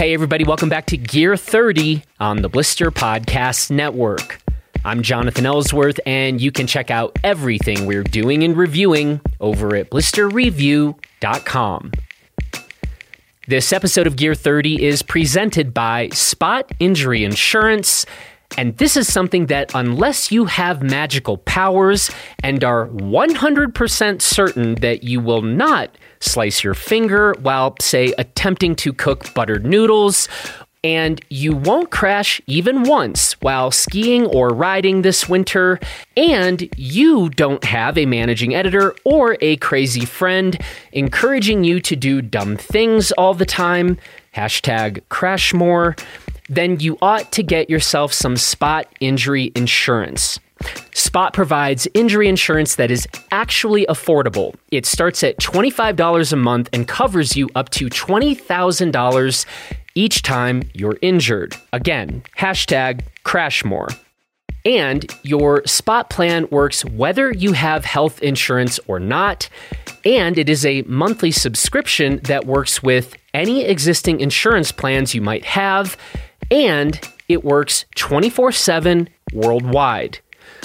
Hey, everybody, welcome back to Gear 30 on the Blister Podcast Network. I'm Jonathan Ellsworth, and you can check out everything we're doing and reviewing over at blisterreview.com. This episode of Gear 30 is presented by Spot Injury Insurance. And this is something that, unless you have magical powers and are 100% certain that you will not slice your finger while, say, attempting to cook buttered noodles, and you won't crash even once while skiing or riding this winter, and you don't have a managing editor or a crazy friend encouraging you to do dumb things all the time, hashtag crash more, then you ought to get yourself some spot injury insurance. Spot provides injury insurance that is actually affordable. It starts at $25 a month and covers you up to $20,000 each time you're injured. Again, hashtag crash more. And your spot plan works whether you have health insurance or not. And it is a monthly subscription that works with any existing insurance plans you might have. And it works 24 7 worldwide.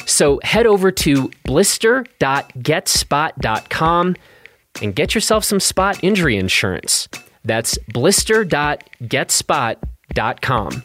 So head over to blister.getspot.com and get yourself some spot injury insurance. That's blister.getspot.com.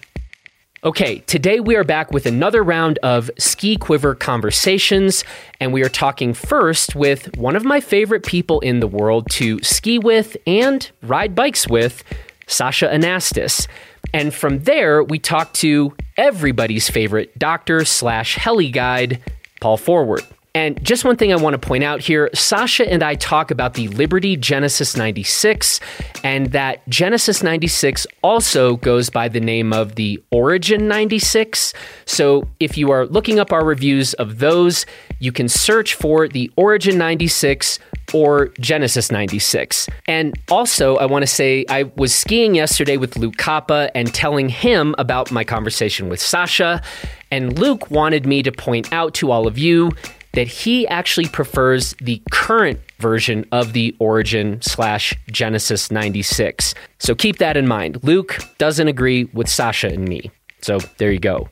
Okay, today we are back with another round of Ski Quiver conversations, and we are talking first with one of my favorite people in the world to ski with and ride bikes with, Sasha Anastas. And from there, we talk to everybody's favorite doctor slash heli guide, Paul Forward. And just one thing I want to point out here Sasha and I talk about the Liberty Genesis 96, and that Genesis 96 also goes by the name of the Origin 96. So if you are looking up our reviews of those, you can search for the Origin 96 or Genesis 96. And also, I want to say I was skiing yesterday with Luke Koppa and telling him about my conversation with Sasha. And Luke wanted me to point out to all of you that he actually prefers the current version of the Origin slash Genesis 96. So keep that in mind. Luke doesn't agree with Sasha and me. So there you go.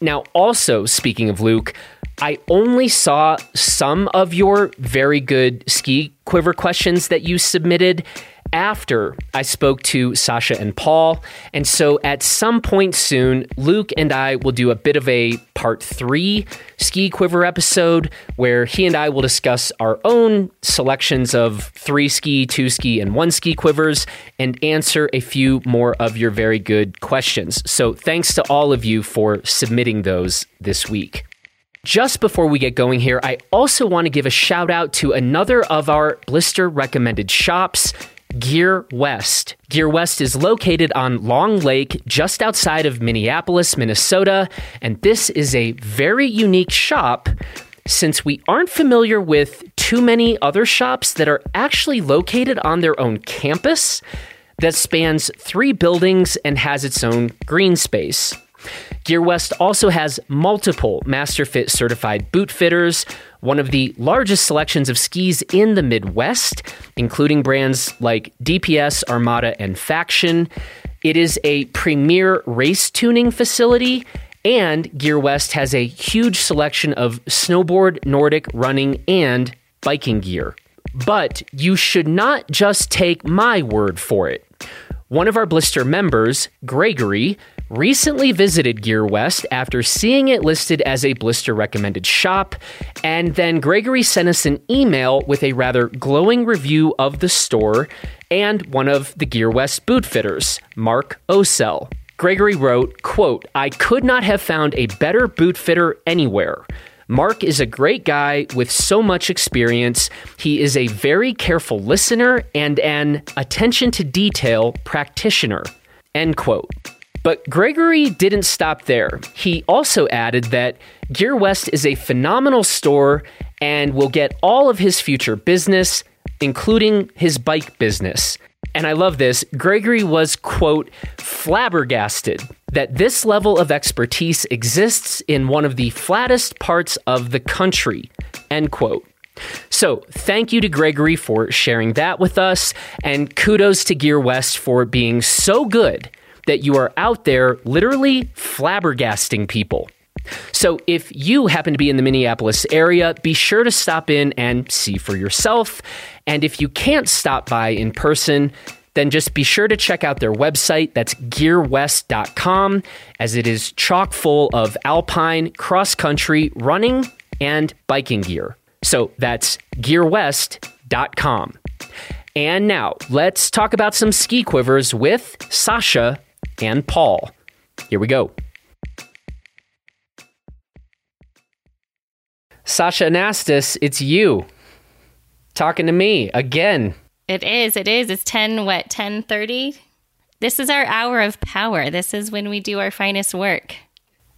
Now, also speaking of Luke, I only saw some of your very good ski quiver questions that you submitted after I spoke to Sasha and Paul. And so at some point soon, Luke and I will do a bit of a part three ski quiver episode where he and I will discuss our own selections of three ski, two ski, and one ski quivers and answer a few more of your very good questions. So thanks to all of you for submitting those this week. Just before we get going here, I also want to give a shout out to another of our blister recommended shops. Gear West. Gear West is located on Long Lake, just outside of Minneapolis, Minnesota, and this is a very unique shop since we aren't familiar with too many other shops that are actually located on their own campus that spans three buildings and has its own green space. Gear West also has multiple MasterFit certified boot fitters, one of the largest selections of skis in the Midwest, including brands like DPS, Armada, and Faction. It is a premier race tuning facility, and Gear West has a huge selection of snowboard, Nordic, running, and biking gear. But you should not just take my word for it. One of our blister members, Gregory, recently visited Gear West after seeing it listed as a blister recommended shop, and then Gregory sent us an email with a rather glowing review of the store and one of the Gear West boot fitters, Mark Osell. Gregory wrote, quote, I could not have found a better boot fitter anywhere. Mark is a great guy with so much experience. He is a very careful listener and an attention to detail practitioner. End quote. But Gregory didn't stop there. He also added that Gear West is a phenomenal store and will get all of his future business, including his bike business. And I love this. Gregory was, quote, flabbergasted that this level of expertise exists in one of the flattest parts of the country, end quote. So, thank you to Gregory for sharing that with us, and kudos to Gear West for being so good that you are out there literally flabbergasting people. So if you happen to be in the Minneapolis area, be sure to stop in and see for yourself. And if you can't stop by in person, then just be sure to check out their website. That's gearwest.com, as it is chock full of alpine, cross country, running, and biking gear. So that's gearwest.com. And now let's talk about some ski quivers with Sasha and Paul. Here we go. Sasha Anastas, it's you talking to me again. It is. It is. It's 10 what? 10:30. This is our hour of power. This is when we do our finest work.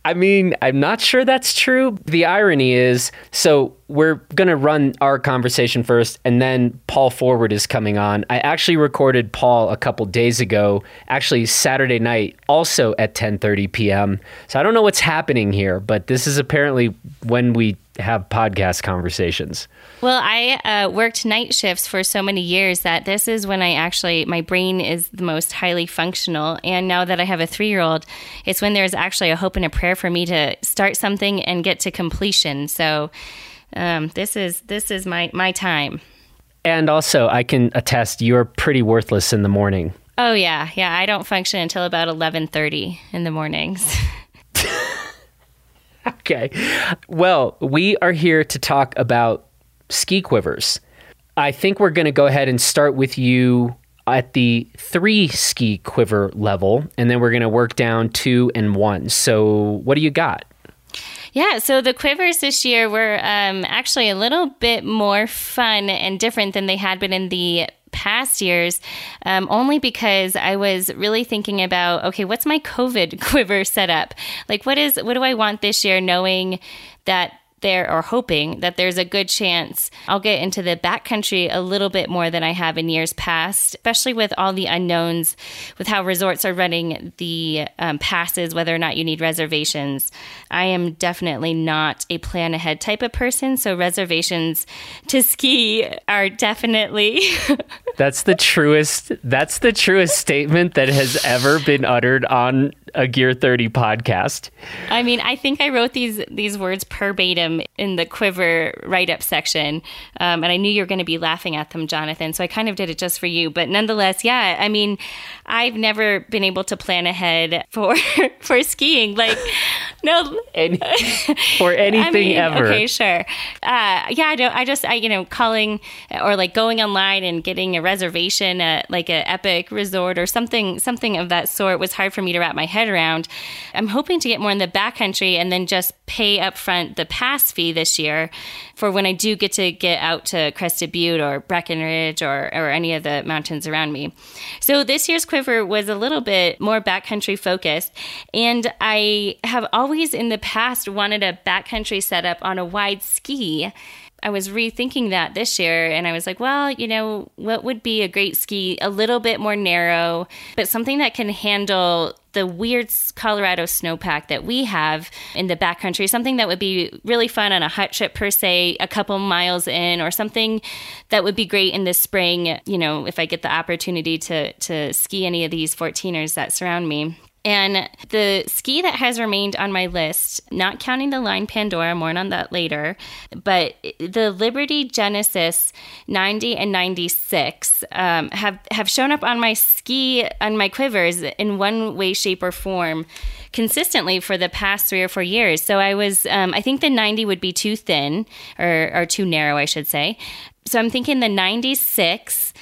I mean, I'm not sure that's true. The irony is so we're going to run our conversation first and then Paul Forward is coming on. I actually recorded Paul a couple days ago, actually Saturday night, also at 10:30 p.m. So I don't know what's happening here, but this is apparently when we have podcast conversations. Well, I uh, worked night shifts for so many years that this is when I actually, my brain is the most highly functional. And now that I have a three year old, it's when there's actually a hope and a prayer for me to start something and get to completion. So um, this is this is my my time. And also, I can attest you're pretty worthless in the morning. Oh yeah, yeah. I don't function until about eleven thirty in the mornings. okay. Well, we are here to talk about ski quivers. I think we're going to go ahead and start with you at the three ski quiver level, and then we're going to work down two and one. So, what do you got? Yeah, so the quivers this year were um, actually a little bit more fun and different than they had been in the past years, um, only because I was really thinking about okay, what's my COVID quiver setup? Like, what is what do I want this year, knowing that there or hoping that there's a good chance I'll get into the backcountry a little bit more than I have in years past, especially with all the unknowns with how resorts are running the um, passes, whether or not you need reservations. I am definitely not a plan ahead type of person, so reservations to ski are definitely. that's the truest. That's the truest statement that has ever been uttered on a Gear 30 podcast. I mean, I think I wrote these these words verbatim in the quiver write up section, um, and I knew you were going to be laughing at them, Jonathan. So I kind of did it just for you. But nonetheless, yeah, I mean, I've never been able to plan ahead for for skiing. Like, no, Any, or anything I mean, ever. Okay, sure. Uh, yeah, I don't. I just, I you know, calling or like going online and getting a reservation at like an epic resort or something, something of that sort was hard for me to wrap my head head around. I'm hoping to get more in the backcountry and then just pay upfront the pass fee this year for when I do get to get out to Crested Butte or Breckenridge or, or any of the mountains around me. So this year's quiver was a little bit more backcountry focused. And I have always in the past wanted a backcountry setup on a wide ski. I was rethinking that this year and I was like, well, you know, what would be a great ski? A little bit more narrow, but something that can handle the weird Colorado snowpack that we have in the backcountry, something that would be really fun on a hut trip per se, a couple miles in, or something that would be great in the spring, you know, if I get the opportunity to to ski any of these 14ers that surround me. And the ski that has remained on my list, not counting the Line Pandora, more on that later, but the Liberty Genesis 90 and 96 um, have, have shown up on my ski, on my quivers in one way, shape, or form consistently for the past three or four years. So I was, um, I think the 90 would be too thin or, or too narrow, I should say. So I'm thinking the 96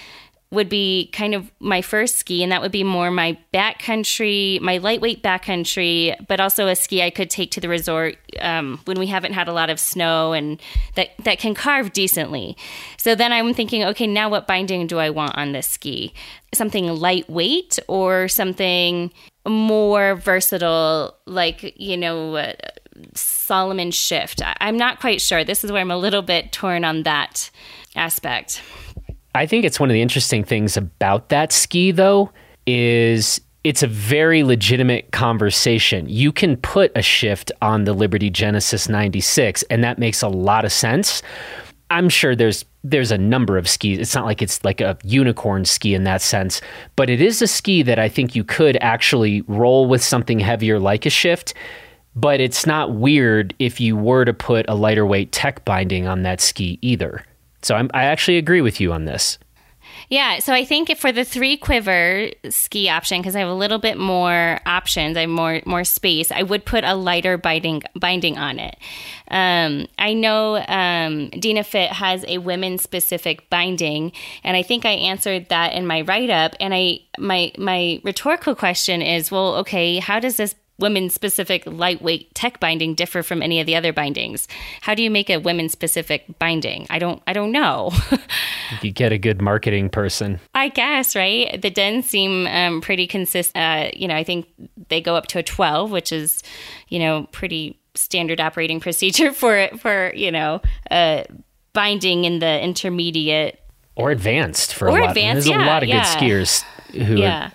would be kind of my first ski, and that would be more my backcountry, my lightweight backcountry, but also a ski I could take to the resort um, when we haven't had a lot of snow and that that can carve decently. So then I'm thinking, okay, now what binding do I want on this ski? Something lightweight or something more versatile, like you know. Uh, Salomon shift. I'm not quite sure. This is where I'm a little bit torn on that aspect. I think it's one of the interesting things about that ski, though, is it's a very legitimate conversation. You can put a shift on the Liberty Genesis 96, and that makes a lot of sense. I'm sure there's there's a number of skis. It's not like it's like a unicorn ski in that sense, but it is a ski that I think you could actually roll with something heavier like a shift. But it's not weird if you were to put a lighter weight tech binding on that ski either. So I'm, I actually agree with you on this. Yeah, so I think for the three quiver ski option, because I have a little bit more options, I have more more space. I would put a lighter binding binding on it. Um, I know um, Dynafit has a women specific binding, and I think I answered that in my write up. And I my my rhetorical question is, well, okay, how does this women specific lightweight tech binding differ from any of the other bindings? How do you make a women specific binding? I don't I don't know. you get a good marketing person. I guess, right? The dins seem um, pretty consistent. Uh, you know, I think they go up to a 12, which is, you know, pretty standard operating procedure for it. for, you know, uh, binding in the intermediate or advanced for or a lot. Advanced, There's yeah, a lot of yeah. good skiers who yeah. are,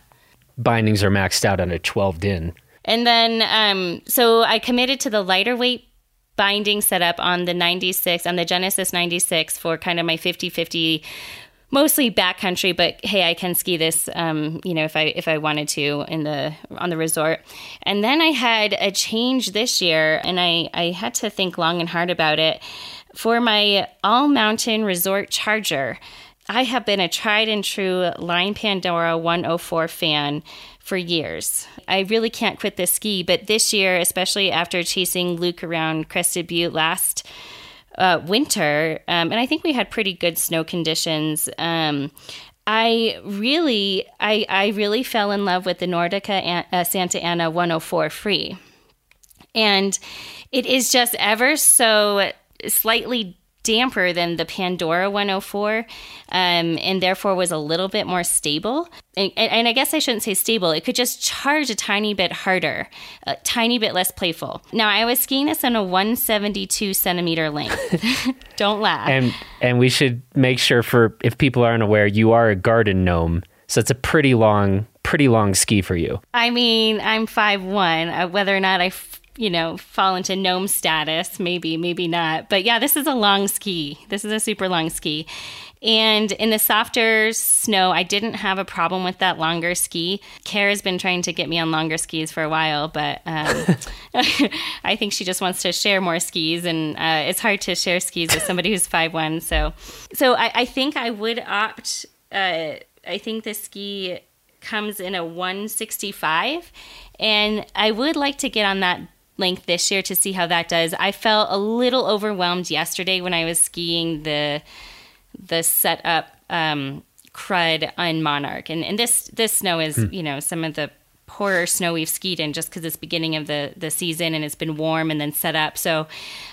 bindings are maxed out on a 12 din. And then, um, so I committed to the lighter weight binding setup on the 96, on the Genesis 96 for kind of my 50 50 mostly backcountry but hey i can ski this um, you know if i if i wanted to in the on the resort. And then i had a change this year and i i had to think long and hard about it. For my all mountain resort charger i have been a tried and true line pandora 104 fan for years. I really can't quit this ski, but this year, especially after chasing Luke around Crested Butte last uh, winter, um, and I think we had pretty good snow conditions. Um, I really, I, I really fell in love with the Nordica uh, Santa Ana 104 free, and it is just ever so slightly damper than the Pandora 104, um, and therefore was a little bit more stable. And, and, I guess I shouldn't say stable. It could just charge a tiny bit harder, a tiny bit less playful. Now I was skiing this on a 172 centimeter length. Don't laugh. And and we should make sure for if people aren't aware, you are a garden gnome, so it's a pretty long, pretty long ski for you. I mean, I'm five one. Uh, whether or not I you know, fall into gnome status. Maybe, maybe not. But yeah, this is a long ski. This is a super long ski. And in the softer snow, I didn't have a problem with that longer ski. Kara's been trying to get me on longer skis for a while, but um, I think she just wants to share more skis, and uh, it's hard to share skis with somebody who's five one. So, so I, I, think I would opt. Uh, I think the ski comes in a 165, and I would like to get on that length this year to see how that does. I felt a little overwhelmed yesterday when I was skiing the the setup um, crud on Monarch, and and this this snow is hmm. you know some of the poorer snow we've skied in just because it's beginning of the the season and it's been warm and then set up. So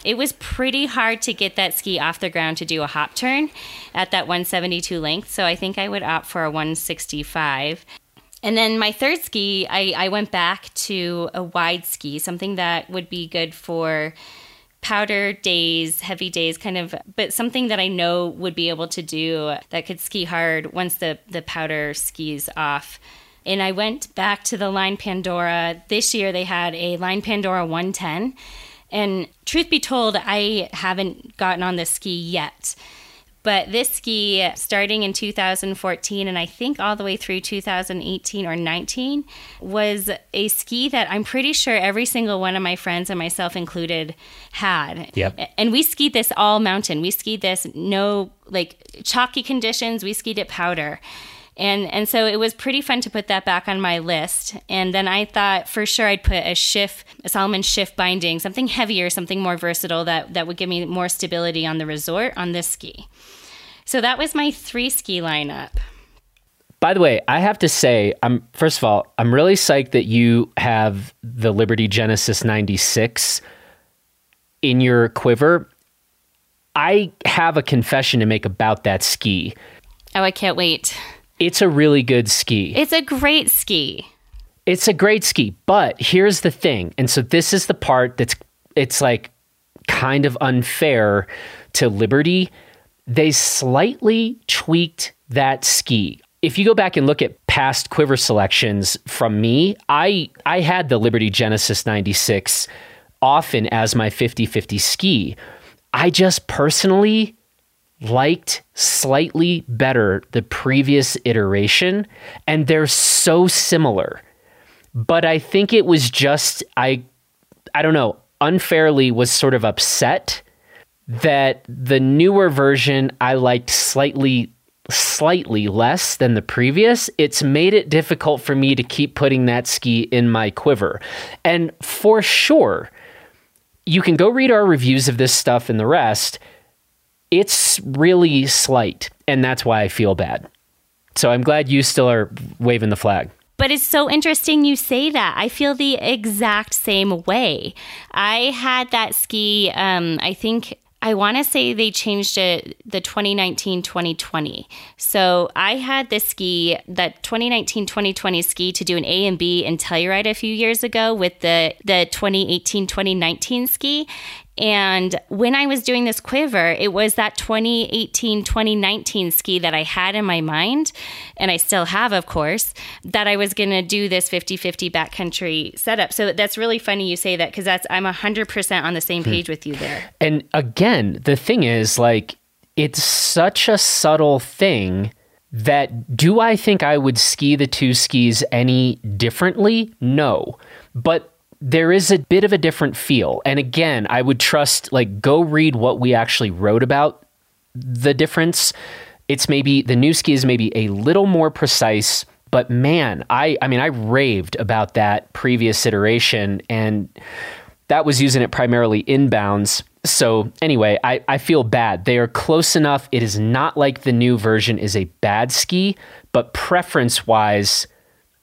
it was pretty hard to get that ski off the ground to do a hop turn at that 172 length. So I think I would opt for a 165. And then my third ski, I, I went back to a wide ski, something that would be good for powder days, heavy days, kind of, but something that I know would be able to do that could ski hard once the, the powder skis off. And I went back to the Line Pandora. This year they had a Line Pandora 110. And truth be told, I haven't gotten on the ski yet. But this ski, starting in 2014 and I think all the way through 2018 or 19, was a ski that I'm pretty sure every single one of my friends and myself included had. Yep. And we skied this all mountain. We skied this no like chalky conditions. We skied it powder. And and so it was pretty fun to put that back on my list. And then I thought for sure I'd put a shift, a Salomon shift binding, something heavier, something more versatile that that would give me more stability on the resort on this ski. So that was my three ski lineup. By the way, I have to say, I'm first of all, I'm really psyched that you have the Liberty Genesis 96 in your quiver. I have a confession to make about that ski. Oh, I can't wait. It's a really good ski. It's a great ski. It's a great ski, but here's the thing. And so this is the part that's it's like kind of unfair to Liberty they slightly tweaked that ski. If you go back and look at past quiver selections from me, I I had the Liberty Genesis 96 often as my 50/50 ski. I just personally liked slightly better the previous iteration, and they're so similar. But I think it was just I I don't know, unfairly was sort of upset that the newer version I liked slightly slightly less than the previous, it's made it difficult for me to keep putting that ski in my quiver. And for sure, you can go read our reviews of this stuff and the rest. It's really slight, and that's why I feel bad. So I'm glad you still are waving the flag. But it's so interesting you say that. I feel the exact same way. I had that ski, um, I think I want to say they changed it the 2019 2020. So I had this ski, that 2019 2020 ski, to do an A and B in Telluride a few years ago with the, the 2018 2019 ski. And when I was doing this quiver, it was that 2018 2019 ski that I had in my mind, and I still have, of course, that I was going to do this 50 50 backcountry setup. So that's really funny you say that because that's, I'm 100% on the same hmm. page with you there. And again, the thing is, like, it's such a subtle thing that do I think I would ski the two skis any differently? No. But there is a bit of a different feel. And again, I would trust, like, go read what we actually wrote about the difference. It's maybe the new ski is maybe a little more precise, but man, I, I mean, I raved about that previous iteration and that was using it primarily inbounds. So anyway, I, I feel bad. They are close enough. It is not like the new version is a bad ski, but preference wise,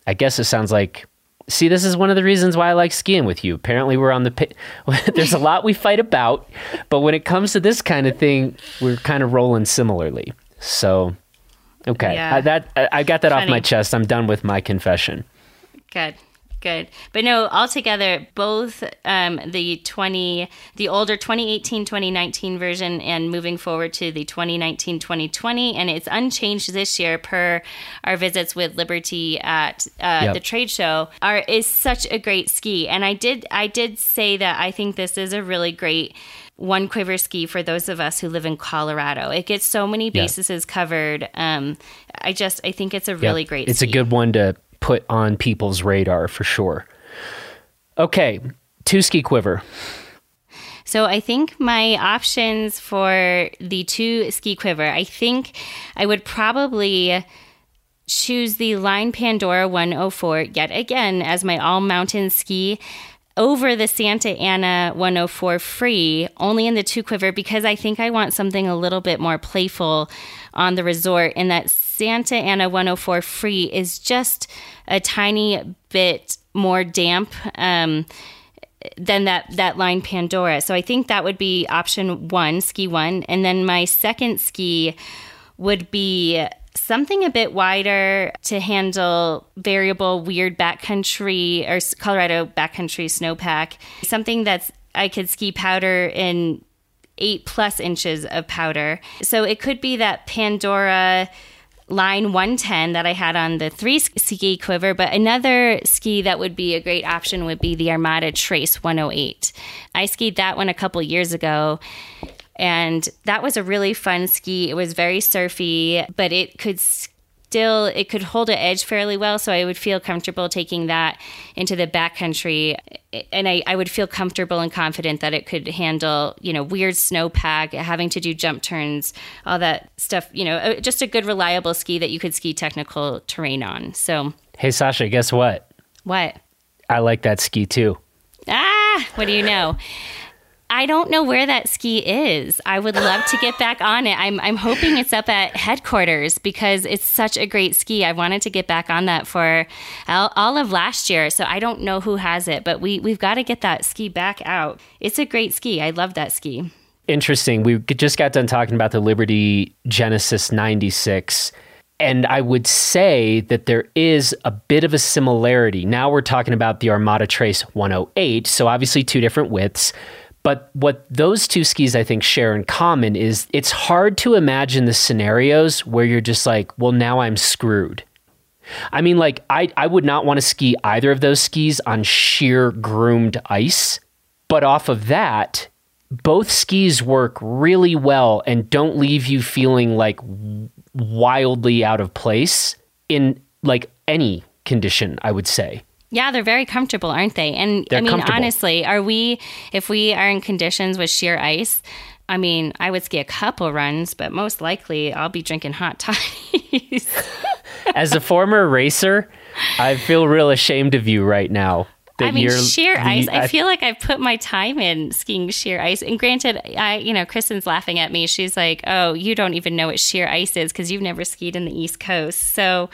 I guess it sounds like see this is one of the reasons why i like skiing with you. Apparently we're on the pit there's a lot we fight about but when it comes to this kind of thing we're kind of rolling similarly. So okay. Yeah. I, that I, I got that off my chest. I'm done with my confession. Good. Good. But no, altogether, both um, the 20, the older 2018 2019 version and moving forward to the 2019 2020, and it's unchanged this year per our visits with Liberty at uh, Yep. the trade show, are is such a great ski. And I did, I did say that I think this is a really great one quiver ski for those of us who live in Colorado. It gets so many Yeah. bases covered. Um, I just, I think it's a really Yep. great it's ski. a good one to put on people's radar for sure. Okay two ski quiver. So I think my options for the two ski quiver, I think I would probably choose the Line Pandora 104 yet again as my all mountain ski over the Santa Ana 104 free, only in the two quiver because I think I want something a little bit more playful on the resort. And that Santa Ana 104 free is just a tiny bit more damp. Um, than that that line Pandora. So I think that would be option one, ski one, and then my second ski would be something a bit wider to handle variable weird backcountry or Colorado backcountry snowpack. Something that's I could ski powder in eight plus inches of powder. So it could be that Pandora line 110 that I had on the three ski quiver, but another ski that would be a great option would be the Armada Trace 108. I skied that one a couple years ago. And that was a really fun ski. It was very surfy, but it could still it could hold an edge fairly well. So I would feel comfortable taking that into the backcountry, and I, I would feel comfortable and confident that it could handle you know weird snowpack, having to do jump turns, all that stuff. You know, uh, just a good reliable ski that you could ski technical terrain on. So hey sasha guess what what? i like that ski too Ah, what do you know? I don't know where that ski is. I would love to get back on it. I'm, I'm hoping it's up at headquarters because it's such a great ski. I wanted to get back on that for all, all of last year. So I don't know who has it, but we, we've got to get that ski back out. It's a great ski. I love that ski. interesting. We just got done talking about the Liberty Genesis 96. And I would say that there is a bit of a similarity. Now we're talking about the Armada Trace 108. So obviously, two different widths. But what those two skis I think share in common is it's hard to imagine the scenarios where you're just like, well, now I'm screwed. I mean, like, I, I would not want to ski either of those skis on sheer groomed ice. But off of that, both skis work really well and don't leave you feeling like wildly out of place in like any condition, I would say. Yeah, they're very comfortable, aren't they? And They're I mean, honestly, are we, if we are in conditions with sheer ice, I mean, I would ski a couple runs, but most likely I'll be drinking hot toddies. As a former racer, I feel real ashamed of you right now. I mean, sheer ice. you- I feel like I've put my time in skiing sheer ice. And granted, I, you know, Kristen's laughing at me. She's like, "Oh, you don't even know what sheer ice is because you've never skied in the East Coast." So,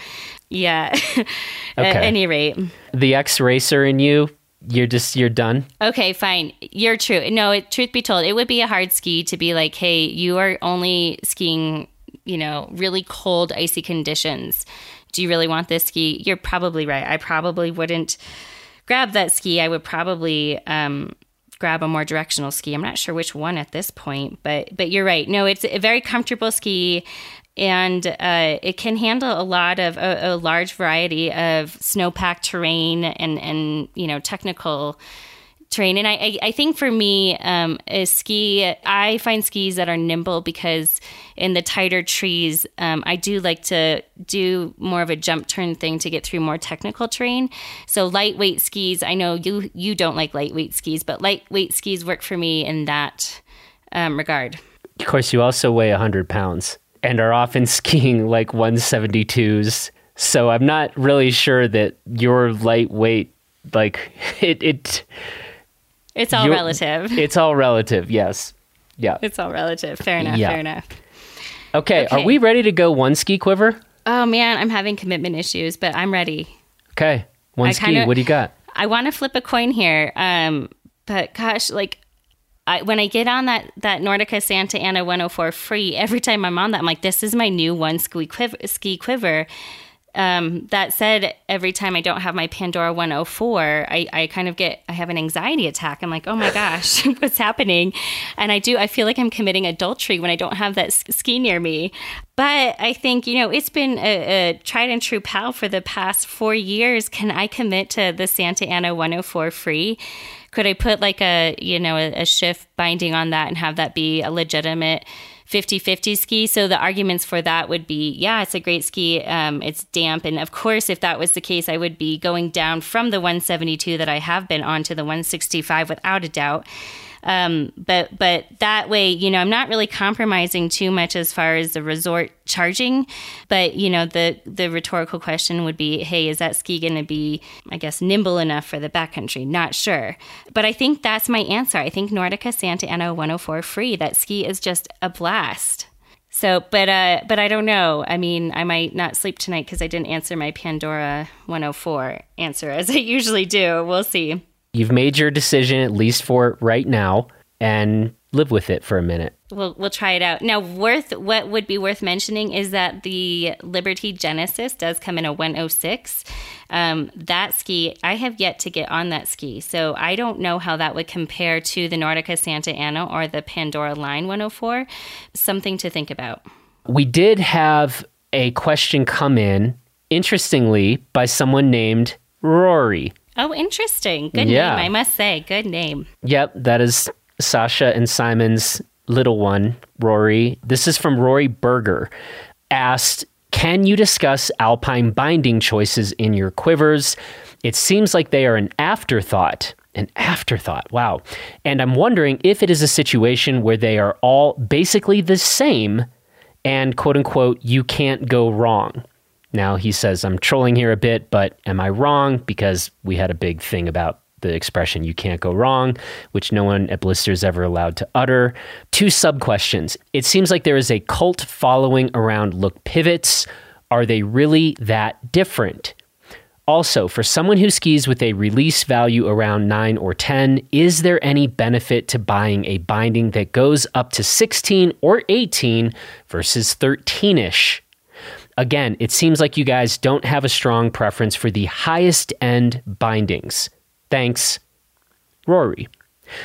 yeah. At any rate, the ex racer in you, you're just you're done. okay, fine. You're true. No, it, truth be told, it would be a hard ski to be like, "Hey, you are only skiing." You know, really cold, icy conditions. Do you really want this ski? You're probably right. I probably wouldn't grab that ski. I would probably um, grab a more directional ski. I'm not sure which one at this point, but but you're right. No, it's a very comfortable ski, and uh, it can handle a lot of a, a large variety of snowpack terrain and and you know technical terrain. And I, I, I think for me, um, a ski, I find skis that are nimble because in the tighter trees, um, I do like to do more of a jump turn thing to get through more technical terrain. So lightweight skis, I know you you don't like lightweight skis, but lightweight skis work for me in that um, regard. Of course, you also weigh 100 pounds and are often skiing like 172s. So I'm not really sure that your lightweight, like it, it It's all You're- relative. it's all relative. Yes. Yeah. It's all relative. Fair enough. Yeah. Fair enough. Okay. okay, Are we ready to go one ski quiver? Oh man, I'm having commitment issues, but I'm ready. Okay. One I ski. kinda- what do you got? I want to flip a coin here. Um, but gosh, like I, when I get on that that Nordica Santa Ana 104 free, every time I'm on that, I'm like, this is my new one ski quiver. Ski quiver. Um, that said, every time I don't have my Pandora 104, I, I kind of get I have an anxiety attack. I'm like, oh my gosh, what's happening? And I do I feel like I'm committing adultery when I don't have that ski near me. But I think you know it's been a, a tried and true pal for the past four years. Can I commit to the Santa Ana 104 free? Could I put like a you know a, a shift binding on that and have that be a legitimate 50-50 ski? So the arguments for that would be, yeah, it's a great ski. Um, it's damp, and of course, if that was the case, I would be going down from the 172 that I have been on to the 165 without a doubt. Um, but but that way, you know, I'm not really compromising too much as far as the resort charging. But you know, the the rhetorical question would be, hey, is that ski going to be, I guess, nimble enough for the backcountry? Not sure. But I think that's my answer. I think Nordica Santa Ana 104 free. That ski is just a blast. So, but uh, but I don't know. I mean, I might not sleep tonight because I didn't answer my Pandora 104 answer as I usually do. We'll see. You've made your decision, at least for right now, and live with it for a minute. We'll we'll try it out. Now, worth what would be worth mentioning is that the Liberty Genesis does come in a 106. Um, that ski, I have yet to get on that ski, so I don't know how that would compare to the Nordica Santa Ana or the Pandora Line 104. Something to think about. We did have a question come in, interestingly, by someone named Rory. Oh, interesting. Good Yeah. name, I must say. Good name. Yep, that is Sasha and Simon's little one, Rory. This is from Rory Berger. Asked, Can you discuss alpine binding choices in your quivers? It seems like they are an afterthought. An afterthought. Wow. And I'm wondering if it is a situation where they are all basically the same and quote unquote, you can't go wrong. Now he says, I'm trolling here a bit, but am I wrong? Because we had a big thing about the expression you can't go wrong, which no one at Blister is ever allowed to utter. Two sub questions. It seems like there is a cult following around look pivots. Are they really that different? Also, for someone who skis with a release value around 9 or 10, is there any benefit to buying a binding that goes up to 16 or 18 versus 13 ish? Again, it seems like you guys don't have a strong preference for the highest end bindings. Thanks, Rory.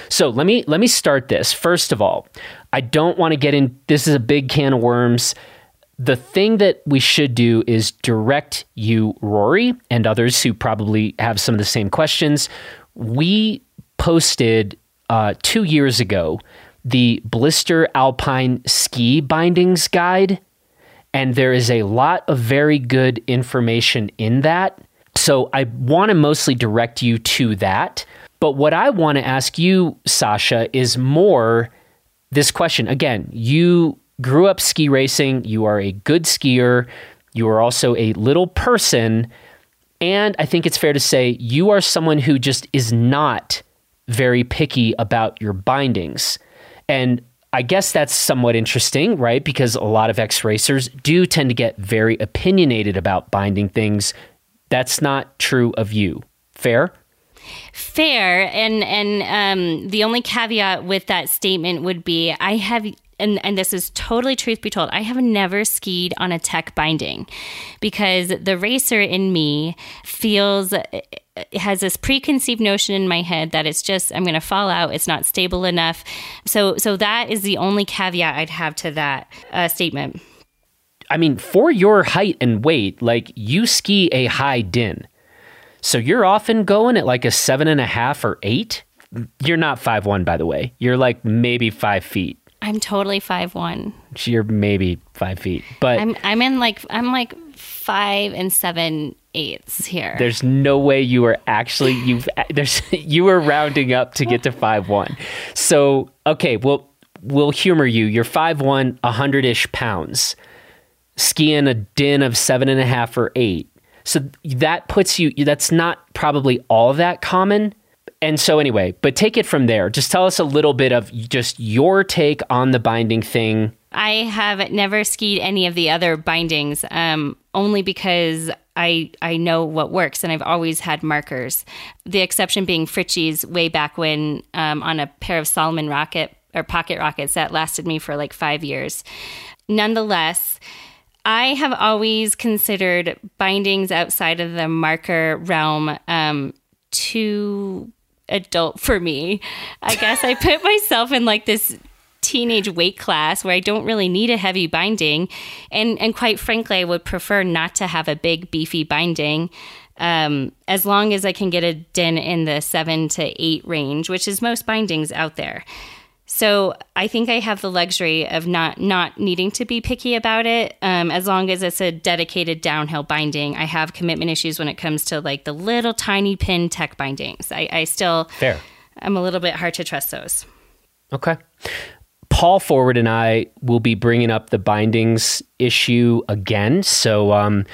So let me let me start this. First of all, I don't want to get in this is a big can of worms. The thing that we should do is direct you, Rory, and others who probably have some of the same questions. We posted uh, two years ago the Blister Alpine Ski Bindings Guide, and there is a lot of very good information in that. So I want to mostly direct you to that. But what I want to ask you, Sasha, is more this question. Again, you grew up ski racing, you are a good skier, you are also a little person. And I think it's fair to say you are someone who just is not very picky about your bindings. And I guess that's somewhat interesting, right? Because a lot of ex racers do tend to get very opinionated about binding things. That's not true of you. Fair? Fair. And and um, the only caveat with that statement would be I have and, and this is totally truth be told, I have never skied on a tech binding because the racer in me feels has this preconceived notion in my head that it's just I'm going to fall out. It's not stable enough. So so that is the only caveat I'd have to that uh, statement. I mean, for your height and weight, like you ski a high din. So you're often going at like a seven and a half or eight. You're not five one, by the way. You're like maybe five feet. I'm totally five one. You're maybe five feet, but I'm I'm in like I'm like five and seven eighths here. There's no way you were actually you've there's you were rounding up to get to five one. So okay, well we'll humor you. You're five one, a hundred ish pounds, skiing a din of seven and a half or eight. So that puts you. That's not probably all that common. And so anyway, but take it from there. Just tell us a little bit of just your take on the binding thing. I have never skied any of the other bindings, um, only because I I know what works, and I've always had markers. The exception being Fritschi's way back when um, on a pair of Salomon rocket or pocket rockets that lasted me for like five years. Nonetheless, I have always considered bindings outside of the marker realm um, too adult for me. I guess I put myself in like this teenage weight class where I don't really need a heavy binding. And, and quite frankly, I would prefer not to have a big, beefy binding. Um, as long as I can get a din in the seven to eight range, which is most bindings out there. So I think I have the luxury of not not needing to be picky about it. Um, as long as it's a dedicated downhill binding, I have commitment issues when it comes to like the little tiny pin tech bindings. I, I still fair. I'm a little bit hard to trust those. Okay. Paul Forward and I will be bringing up the bindings issue again, so um,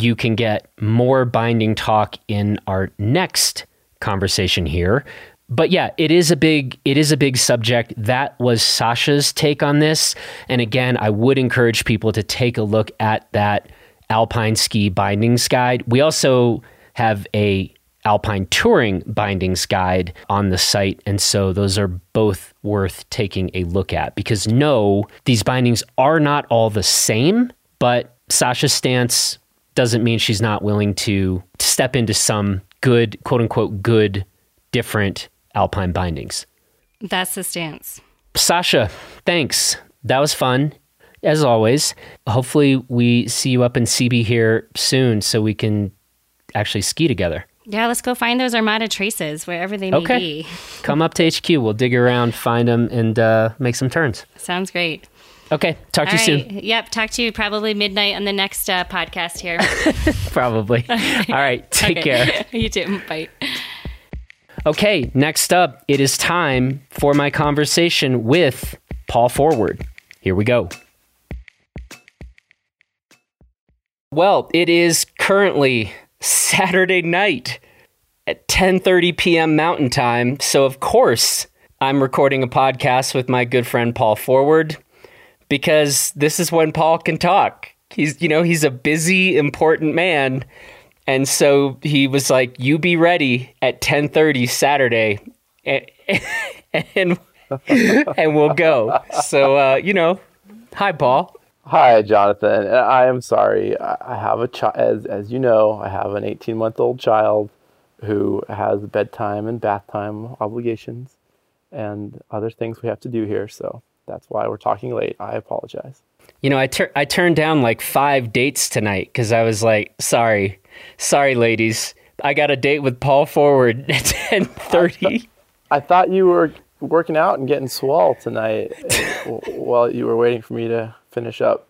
you can get more binding talk in our next conversation here but yeah, it is a big it is a big subject. That was Sasha's take on this. And again, I would encourage people to take a look at that Alpine ski bindings guide. We also have a Alpine touring bindings guide on the site and so those are both worth taking a look at because no, these bindings are not all the same, but Sasha's stance doesn't mean she's not willing to step into some good quote unquote good different alpine bindings. That's the stance. Sasha, thanks. That was fun. As always, hopefully we see you up in CB here soon so we can actually ski together. Yeah, let's go find those Armada traces wherever they okay. may be. Come up to HQ. We'll dig around, find them, and uh, make some turns. Sounds great. Okay. Talk All to you right. soon. Yep. Talk to you probably midnight on the next uh, podcast here. Probably. All right. Take Okay. care. you too. Bye. Okay, next up, it is time for my conversation with Paul Forward. Here we go. Well, it is currently Saturday night at 10:30 p.m. Mountain Time, so of course, I'm recording a podcast with my good friend Paul Forward because this is when Paul can talk. He's, you know, he's a busy, important man. And so he was like, "You be ready at 10:30 Saturday." And and, and we'll go. So uh, you know, hi Paul. Hi, Jonathan. Uh, I am sorry. I I have a child, as as you know, I have an 18 month old child who has bedtime and bath time obligations and other things we have to do here. So that's why we're talking late. I apologize. You know, I tur- I turned down like five dates tonight because I was like, sorry, sorry, ladies, I got a date with Paul Forward at 10:30. I thought you were working out and getting swell tonight while you were waiting for me to finish up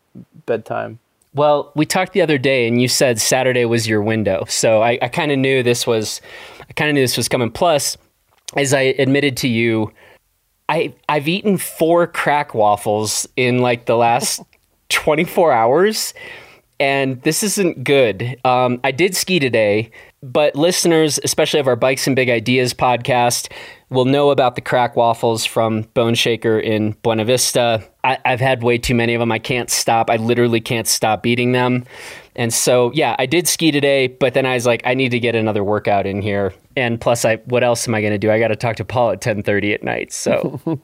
bedtime. Well, we talked the other day, and you said Saturday was your window, so I, I kind of knew this was, I kind of knew this was coming. Plus, as I admitted to you, I I've eaten four crack waffles in like the last 24 hours, and this isn't good. Um, I did ski today, but listeners, especially of our Bikes and Big Ideas podcast, will know about the crack waffles from Bone Shaker in Buena Vista. I, have had way too many of them. I can't stop. I literally can't stop eating them. And so, yeah, I did ski today, but then I was like, I need to get another workout in here. And plus, I what else am I going to do? I got to talk to Paul at ten thirty at night. So,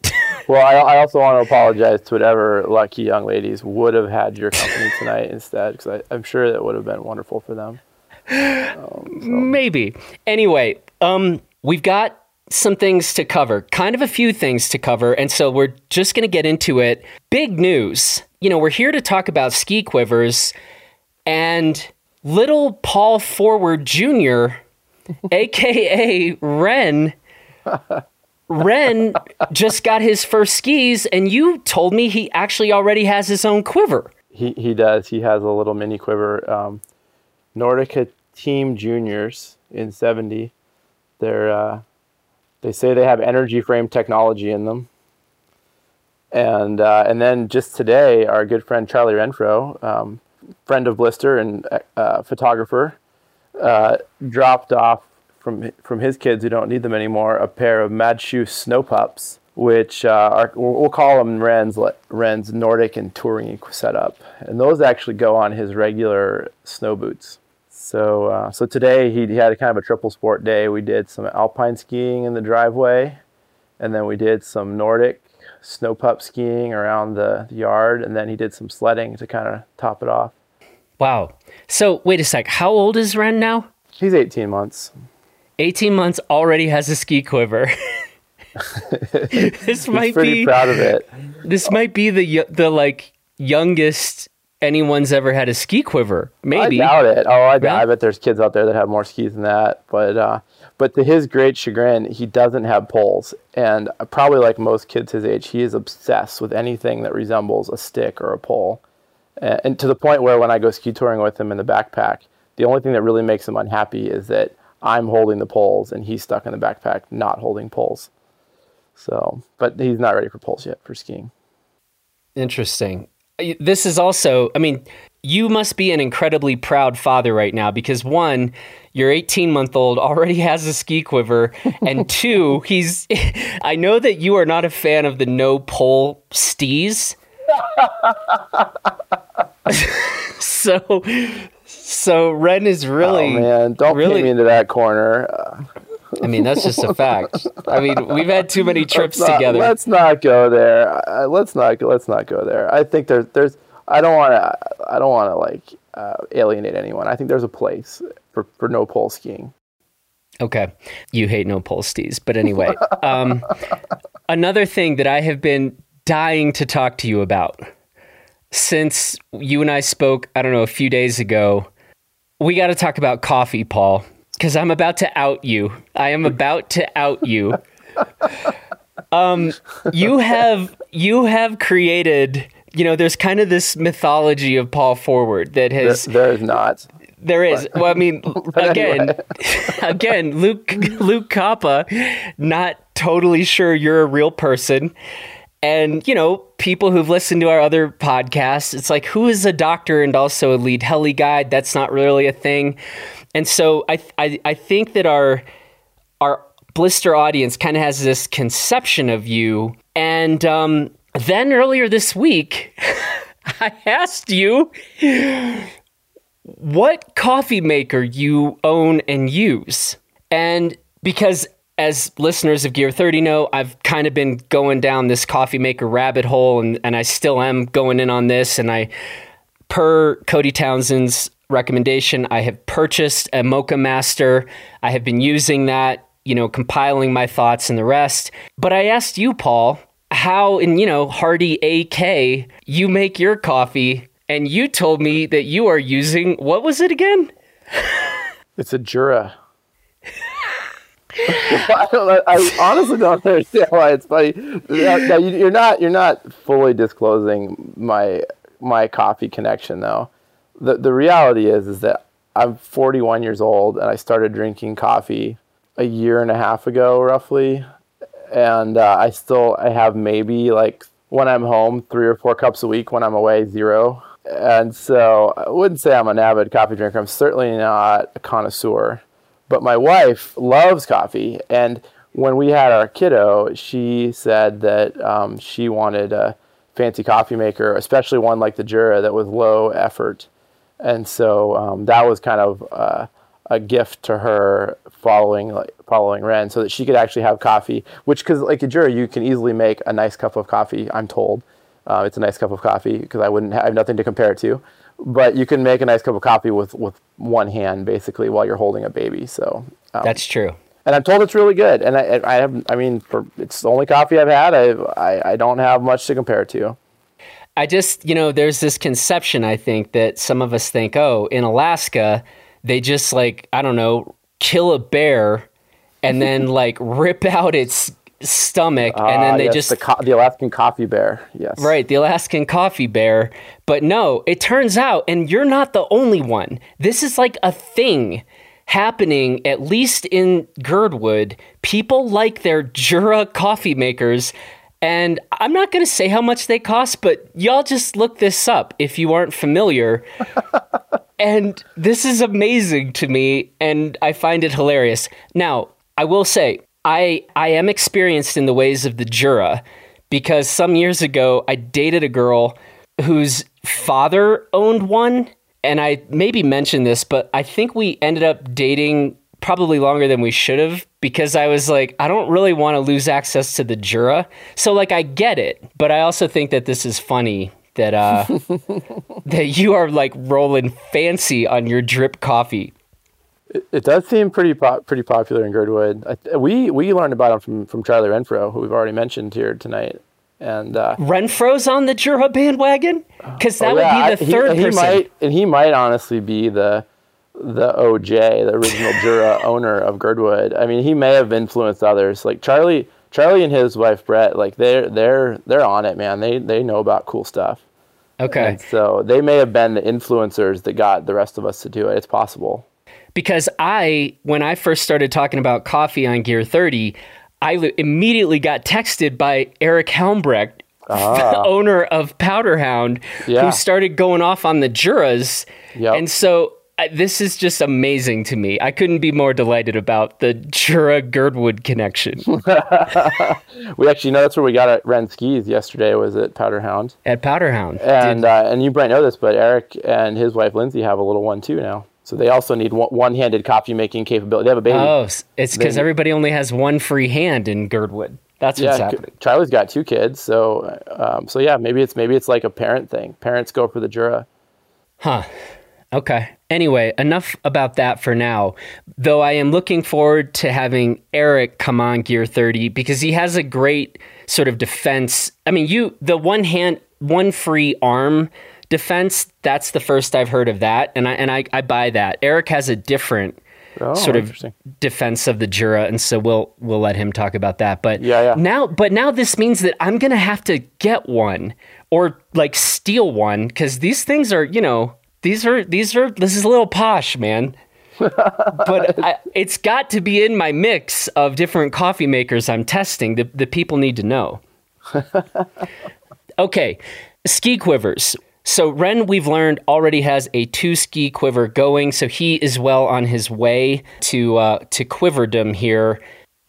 well, I, I, also want to apologize to whatever lucky young ladies would have had your company tonight instead, because I'm sure that would have been wonderful for them. Um, so. Maybe. Anyway, um, we've got some things to cover, kind of a few things to cover. And so we're just going to get into it. Big news. You know, we're here to talk about ski quivers and little Paul Forward Jr., aka Ren. Ren just got his first skis, and you told me he actually already has his own quiver. He, he does. He has a little mini quiver. Um, Nordica Team Juniors in 70. They're uh, they say they have energy frame technology in them. And uh, and then just today, our good friend Charlie Renfro, um, friend of Blister and uh, photographer, uh, dropped off from from his kids who don't need them anymore a pair of Madshus Snow Pups, which uh, are we'll call them Ren's Ren's Nordic and touring setup, and those actually go on his regular snow boots. So, uh, so today he had a kind of a triple sport day. We did some alpine skiing in the driveway, and then we did some Nordic snow pup skiing around the yard, and then he did some sledding to kind of top it off. Wow. So wait a sec. How old is Ren now? He's 18 months. 18 months already has a ski quiver. this might pretty be proud of it. This might be the the like youngest anyone's ever had a ski quiver. Maybe. I doubt it. Oh, I, doubt, I bet there's kids out there that have more skis than that. But uh, but to his great chagrin, he doesn't have poles. And probably like most kids his age, he is obsessed with anything that resembles a stick or a pole. And, and to the point where when I go ski touring with him in the backpack, the only thing that really makes him unhappy is that I'm holding the poles and he's stuck in the backpack not holding poles. So, but he's not ready for poles yet for skiing. Interesting this is also, I mean, you must be an incredibly proud father right now because one, your 18 month old already has a ski quiver, and two, he's. I know that you are not a fan of the no pole stees. so, so Ren is really. Oh man, don't really, me into that corner. I mean, that's just a fact. I mean, we've had too many trips let's not, together. Let's not go there. Uh, let's not. Let's not go there. I think there's. There's. I don't want to. I don't want to like uh, alienate anyone. I think there's a place for for no pole skiing. Okay, you hate no pole skis, but anyway, um, another thing that I have been dying to talk to you about since you and I spoke. I don't know a few days ago. We got to talk about coffee, Paul because I'm about to out you. I am about to out you. Um, you have you have created. You know, there's kind of this mythology of Paul Forward that has. there, there's not. There is. Well, I mean, again, anyway. again, Luke Luke Koppa, not totally sure you're a real person. And, you know, people who've listened to our other podcasts, it's like, who is a doctor and also a lead heli guide? That's not really a thing. And so I, I, I think that our, our blister audience kind of has this conception of you. And um, then earlier this week, I asked you what coffee maker you own and use. And because as listeners of Gear 30 know, I've kind of been going down this coffee maker rabbit hole and, and I still am going in on this. And I, per Cody Townsend's recommendation. I have purchased a Moccamaster. I have been using that, you know, compiling my thoughts and the rest. But I asked you, Paul, how in, you know, Hardy AK you make your coffee. And you told me that you are using, what was it again? it's a Jura. I, don't, I, honestly don't understand why it's funny. Now, you're not you're not fully disclosing my my coffee connection though. The the reality is is that I'm 41 years old and I started drinking coffee a year and a half ago roughly, and uh, I still I have maybe like when I'm home three or four cups a week. When I'm away, zero. And so I wouldn't say I'm an avid coffee drinker. I'm certainly not a connoisseur but my wife loves coffee, and when we had our kiddo, she said that um, she wanted a fancy coffee maker, especially one like the Jura that was low effort. And so um, that was kind of uh, a gift to her following like, following Ren, so that she could actually have coffee. Which, because like a Jura, you can easily make a nice cup of coffee. I'm told uh, it's a nice cup of coffee because I wouldn't have nothing to compare it to but you can make a nice cup of coffee with with one hand basically while you're holding a baby. So um, that's true. And I'm told it's really good. And I, I have, I mean, for it's the only coffee I've had. I, I, I don't have much to compare it to. I just, you know, there's this conception I think that some of us think, oh, in Alaska, they just like I don't know, kill a bear and then like rip out its stomach, uh, and then ah, they yes, just the, co- the, Alaskan coffee bear. Yes, right, the Alaskan coffee bear. But no, it turns out, and you're not the only one. This is like a thing happening, at least in Girdwood. People like their Jura coffee makers. And I'm not going to say how much they cost, but y'all just look this up if you aren't familiar. and this is amazing to me, and I find it hilarious. Now, I will say, I I am experienced in the ways of the Jura because some years ago I dated a girl whose father owned one and I maybe mentioned this but I think we ended up dating probably longer than we should have because I was like I don't really want to lose access to the Jura. So like I get it, but I also think that this is funny that uh that you are like rolling fancy on your drip coffee. It, it does seem pretty pretty popular in Girdwood. I, we we learned about him from from Charlie Renfro, who we've already mentioned here tonight. And uh, Renfro's on the Jura bandwagon because that oh, yeah. would be the third he, person. He might, and he might honestly be the the OJ, the original Jura owner of Girdwood. I mean, he may have influenced others. Like Charlie, Charlie and his wife Brett, like they're they're they're on it, man. They they know about cool stuff. Okay. And so they may have been the influencers that got the rest of us to do it. It's possible because I, when I first started talking about coffee on Gear 30, I immediately got texted by Eric Helmbrecht, ah. the owner of Powderhound, yeah. who started going off on the Juras. Yep. And so I, this is just amazing to me. I couldn't be more delighted about the Jura Girdwood connection. we actually know that's where we got at Ren Skis yesterday. Was at Powderhound. At Powderhound, and uh, and you might know this, but Eric and his wife Lindsay have a little one too now. So they also need one-handed copy making capability. They have a baby. Oh, it's because everybody only has one free hand in Girdwood. That's what's yeah, happening. Charlie's got two kids, so um, so yeah, maybe it's maybe it's like a parent thing. Parents go for the Jura. Huh. Okay. Anyway, enough about that for now. Though I am looking forward to having Eric come on Gear 30 because he has a great sort of defense. I mean, you the one hand, one free arm defense, that's the first I've heard of that, and I and I, I buy that. Eric has a different oh, sort of defense of the Jura, and so we'll we'll let him talk about that. But yeah, yeah. now, but now this means that I'm gonna have to get one or like steal one because these things are, you know, these are these are this is a little posh, man. but I, it's got to be in my mix of different coffee makers I'm testing. The the people need to know. okay, ski quivers. So Ren, we've learned already has a two ski quiver going, so he is well on his way to uh, to quiverdom here.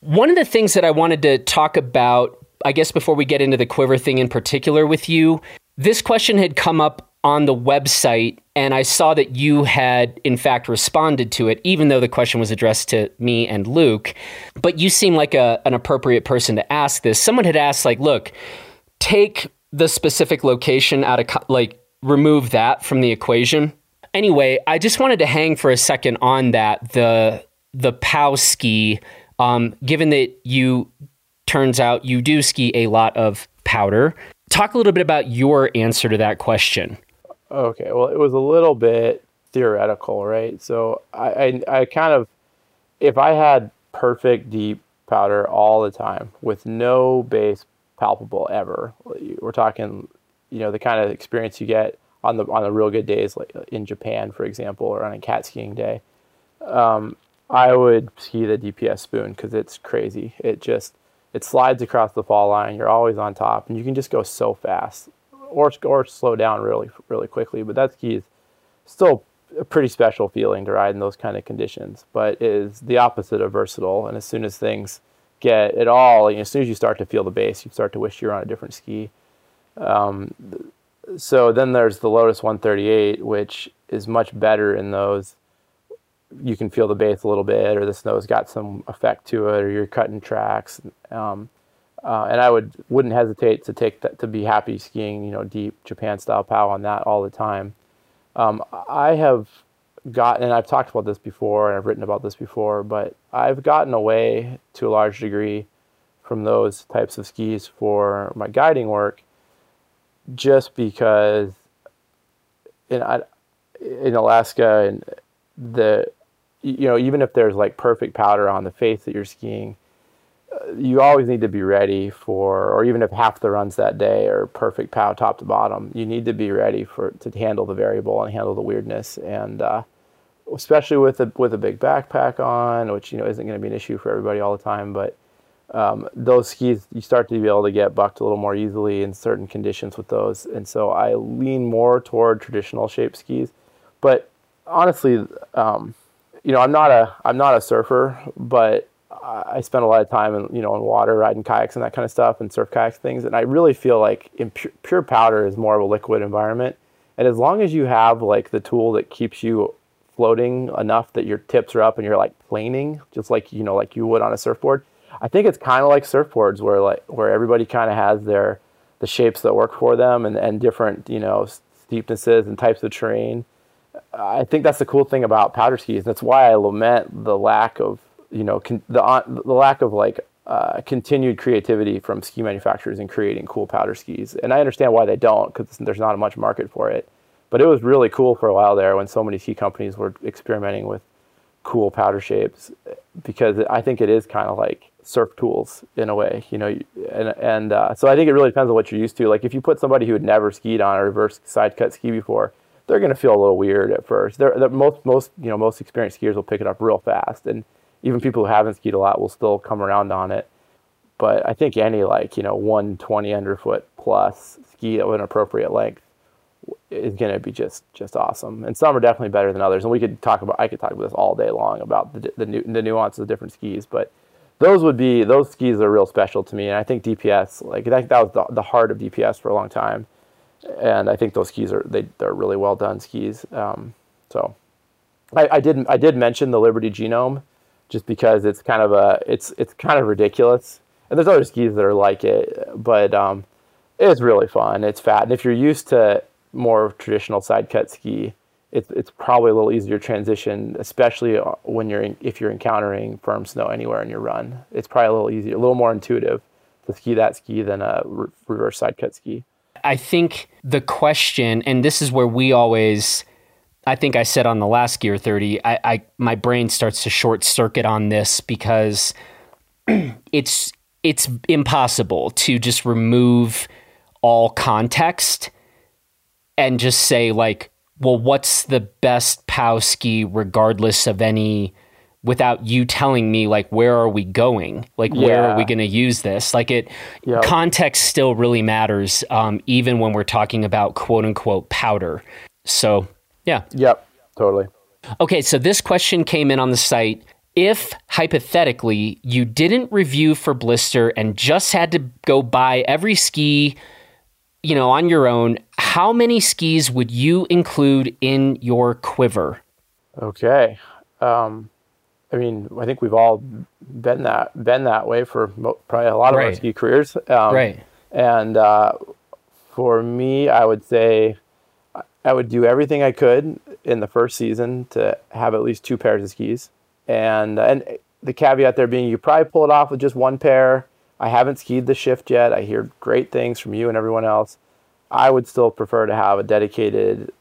One of the things that I wanted to talk about, I guess, before we get into the quiver thing in particular with you, this question had come up on the website, and I saw that you had in fact responded to it, even though the question was addressed to me and Luke. But you seem like a, an appropriate person to ask this. Someone had asked, like, look, take the specific location out of like remove that from the equation. Anyway, I just wanted to hang for a second on that the the POW ski. Um, given that you turns out you do ski a lot of powder, talk a little bit about your answer to that question. Okay, well, it was a little bit theoretical, right? So I, I, I kind of, if I had perfect deep powder all the time with no base palpable ever. We're talking, you know, the kind of experience you get on the on the real good days, like in Japan, for example, or on a cat skiing day. Um, I would ski the DPS spoon because it's crazy. It just it slides across the fall line. You're always on top, and you can just go so fast, or or slow down really really quickly. But that ski is still a pretty special feeling to ride in those kind of conditions. But is the opposite of versatile. And as soon as things get at all, you know, as soon as you start to feel the base, you start to wish you were on a different ski. Um, so then there's the Lotus 138, which is much better in those. You can feel the base a little bit, or the snow's got some effect to it, or you're cutting tracks. Um, uh, and I would wouldn't hesitate to take that to be happy skiing, you know, deep Japan style pow on that all the time. Um, I have gotten, and I've talked about this before, and I've written about this before, but I've gotten away to a large degree from those types of skis for my guiding work, just because in in Alaska and the you know even if there's like perfect powder on the face that you're skiing you always need to be ready for, or even if half the runs that day are perfect pow top to bottom, you need to be ready for to handle the variable and handle the weirdness, and uh, especially with a with a big backpack on, which you know isn't going to be an issue for everybody all the time, but um, those skis you start to be able to get bucked a little more easily in certain conditions with those, and so I lean more toward traditional shape skis, but honestly, um, you know I'm not a I'm not a surfer, but I spend a lot of time in you know in water riding kayaks and that kind of stuff and surf kayaks things, and I really feel like pure, pure powder is more of a liquid environment, and as long as you have like the tool that keeps you floating enough that your tips are up and you're like planing, just like you know like you would on a surfboard. I think it's kind of like surfboards where like where everybody kind of has their the shapes that work for them and, and different you know steepnesses and types of terrain. I think that's the cool thing about powder skis. That's why I lament the lack of you know con- the uh, the lack of like uh, continued creativity from ski manufacturers in creating cool powder skis. And I understand why they don't because there's not much market for it. But it was really cool for a while there when so many ski companies were experimenting with cool powder shapes because I think it is kind of like surf tools in a way, you know. And and uh, so I think it really depends on what you're used to. Like if you put somebody who had never skied on a reverse side cut ski before, they're going to feel a little weird at first. They're, they're, most most you know most experienced skiers will pick it up real fast and even people who haven't skied a lot will still come around on it. But I think any like you know 120 underfoot plus ski at an appropriate length is going to be just just awesome. And some are definitely better than others. And we could talk about I could talk about this all day long about the the, the nuances of different skis, but those would be those skis are real special to me. And I think DPS like think that was the, the heart of DPS for a long time. And I think those skis are they they're really well done skis. Um, so I, I did I did mention the Liberty Genome just because it's kind of a it's it's kind of ridiculous. And there's other skis that are like it, but um, it's really fun. It's fat, and if you're used to more traditional side cut ski, it's it's probably a little easier transition, especially uh, when you're in, if you're encountering firm snow anywhere in your run. It's probably a little easier, a little more intuitive to ski that ski than a re- reverse side cut ski. I think the question, and this is where we always I think I said on the last Gear 30, I, I my brain starts to short circuit on this because it's it's impossible to just remove all context and just say like, well, what's the best POW ski regardless of any without you telling me like where are we going like yeah. where are we going to use this like it yep. context still really matters um, even when we're talking about quote unquote powder so yeah. Yep. Totally. Okay, so this question came in on the site. If hypothetically you didn't review for blister and just had to go buy every ski, you know, on your own, how many skis would you include in your quiver? Okay. Um, I mean, I think we've all been that been that way for mo- probably a lot of right. our ski careers. Um, right. And uh, for me, I would say I would do everything I could in the first season to have at least two pairs of skis. And and the caveat there being you probably pull it off with just one pair. I haven't skied the shift yet. I hear great things from you and everyone else. I would still prefer to have a dedicated,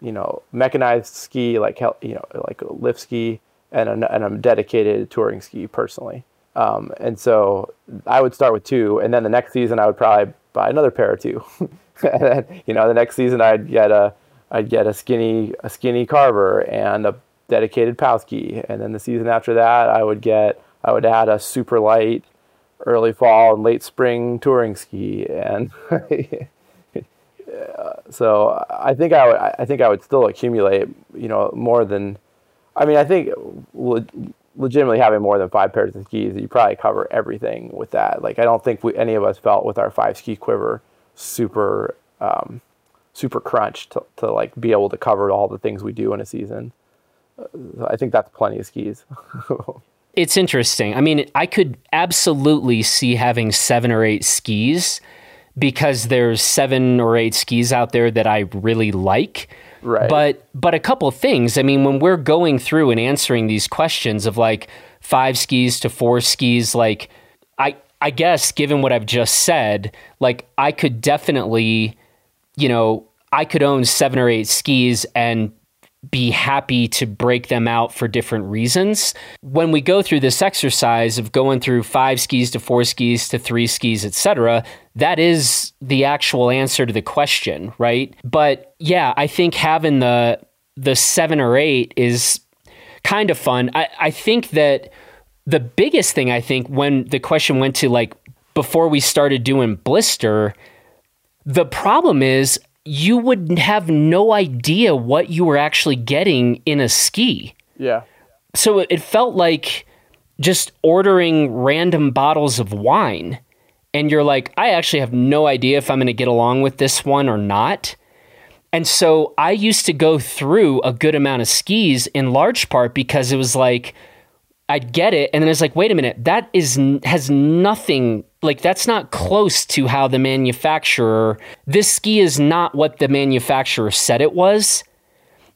you know, mechanized ski like you know like a lift ski and a, and a dedicated touring ski personally. Um, and so I would start with two, and then the next season I would probably buy another pair of two. and then, you know, the next season I'd get a I'd get a skinny a skinny carver and a dedicated POW ski, and then the season after that I would get I would add a super light early fall and late spring touring ski, and so I think I would I think I would still accumulate you know more than I mean I think le- legitimately having more than five pairs of skis you probably cover everything with that like I don't think we, any of us felt with our five ski quiver super um, super crunched to, to like be able to cover all the things we do in a season. I think that's plenty of skis. it's interesting. I mean, I could absolutely see having seven or eight skis because there's seven or eight skis out there that I really like. Right. But but a couple of things. I mean, when we're going through and answering these questions of like five skis to four skis, like I I guess given what I've just said, like I could definitely, you know, I could own seven or eight skis and be happy to break them out for different reasons. When we go through this exercise of going through five skis to four skis to three skis, etc., that is the actual answer to the question, right? But yeah, I think having the the seven or eight is kind of fun. I, I think that the biggest thing I think when the question went to like before we started doing blister, the problem is you would have no idea what you were actually getting in a ski. Yeah. So it felt like just ordering random bottles of wine. And you're like, I actually have no idea if I'm going to get along with this one or not. And so I used to go through a good amount of skis in large part because it was like, I'd get it. And then it's like, wait a minute, that is, has nothing like that's not close to how the manufacturer this ski is not what the manufacturer said it was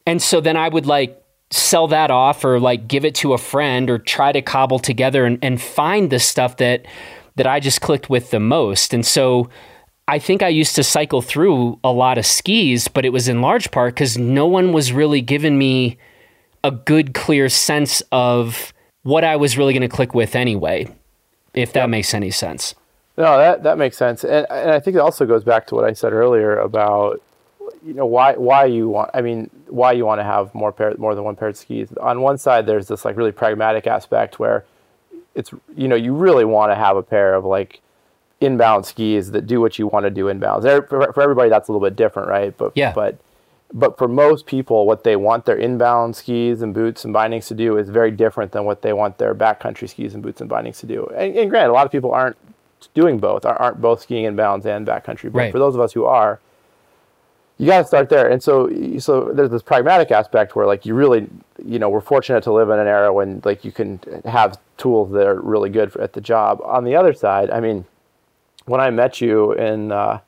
and so then i would like sell that off or like give it to a friend or try to cobble together and, and find the stuff that that i just clicked with the most and so i think i used to cycle through a lot of skis but it was in large part because no one was really giving me a good clear sense of what i was really going to click with anyway if that makes any sense. No, that that makes sense, and and I think it also goes back to what I said earlier about you know why why you want I mean why you want to have more pair more than one pair of skis. On one side, there's this like really pragmatic aspect where it's you know you really want to have a pair of like inbound skis that do what you want to do inbound. For, for everybody, that's a little bit different, right? But yeah. but but for most people, what they want their inbound skis and boots and bindings to do is very different than what they want their backcountry skis and boots and bindings to do. And, and granted, a lot of people aren't doing both, aren't both skiing inbounds and backcountry. But right. for those of us who are, you got to start there. And so, so there's this pragmatic aspect where, like, you really, you know, we're fortunate to live in an era when, like, you can have tools that are really good for, at the job. On the other side, I mean, when I met you in uh,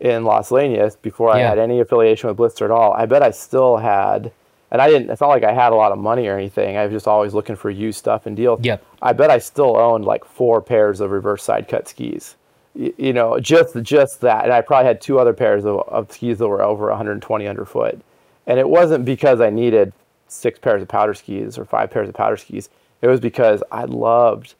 in Las Leñas before I had any affiliation with Blister at all, I bet I still had, and I didn't. It's not like I had a lot of money or anything. I was just always looking for used stuff and deals. Yep. I bet I still owned like four pairs of reverse side cut skis. You, you know, just just that, and I probably had two other pairs of, of skis that were over 120 underfoot, and it wasn't because I needed six pairs of powder skis or five pairs of powder skis. It was because I loved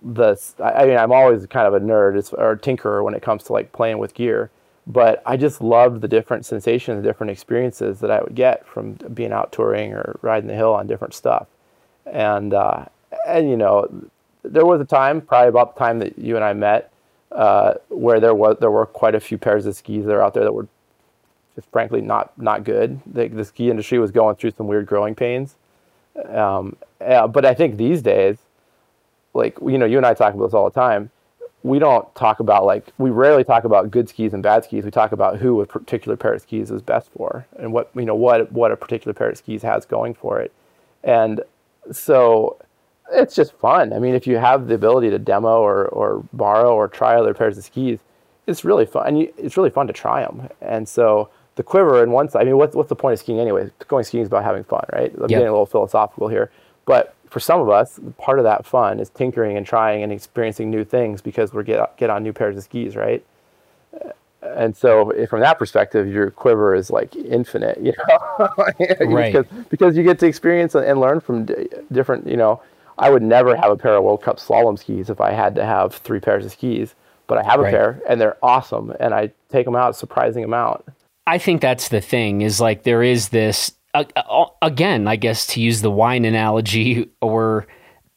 the. I mean, I'm always kind of a nerd or a tinkerer when it comes to like playing with gear but I just loved the different sensations, the different experiences that I would get from being out touring or riding the hill on different stuff. And uh, and you know, there was a time, probably about the time that you and I met, uh, where there was there were quite a few pairs of skis that are out there that were just frankly not not good. The, the ski industry was going through some weird growing pains. Um, but I think these days, like you know, you and I talk about this all the time we don't talk about like we rarely talk about good skis and bad skis. We talk about who a particular pair of skis is best for and what you know what what a particular pair of skis has going for it. And so it's just fun. I mean, if you have the ability to demo or or borrow or try other pairs of skis, it's really fun. And you, it's really fun to try them. And so the quiver and one side. I mean, what's what's the point of skiing anyway? Going skiing is about having fun, right? I'm yep. getting a little philosophical here, but for some of us, part of that fun is tinkering and trying and experiencing new things because we get get on new pairs of skis, right? and so from that perspective, your quiver is like infinite, you know, right? because, because you get to experience and learn from different, you know. I would never have a pair of World Cup slalom skis if I had to have three pairs of skis, but I have a right. pair and they're awesome, and I take them out a surprising amount. I think that's the thing is like there is this uh, again, I guess to use the wine analogy, or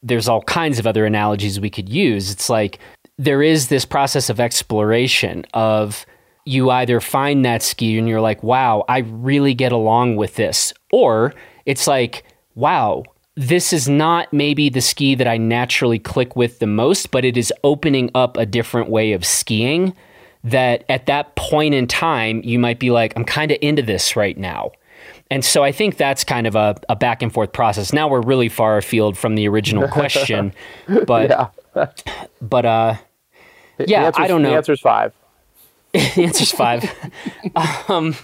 there's all kinds of other analogies we could use. It's like there is this process of exploration of you either find that ski and you're like, wow, I really get along with this, or it's like, wow, this is not maybe the ski that I naturally click with the most, but it is opening up a different way of skiing that at that point in time, you might be like, I'm kind of into this right now. And so I think that's kind of a, a back and forth process. Now we're really far afield from the original question, but yeah. but uh, yeah, I don't know. The answer's five. the answer's five. um,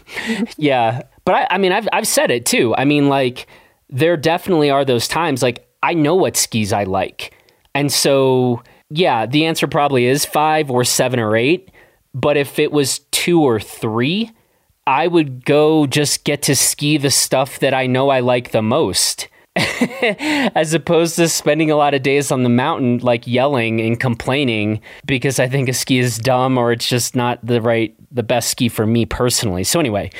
yeah, but I, I mean, I've I've said it too. I mean, like there definitely are those times. Like I know what skis I like, and so yeah, the answer probably is five or seven or eight. But if it was two or three, I would go just get to ski the stuff that I know I like the most. as opposed to spending a lot of days on the mountain like yelling and complaining because I think a ski is dumb or it's just not the right the best ski for me personally. So anyway,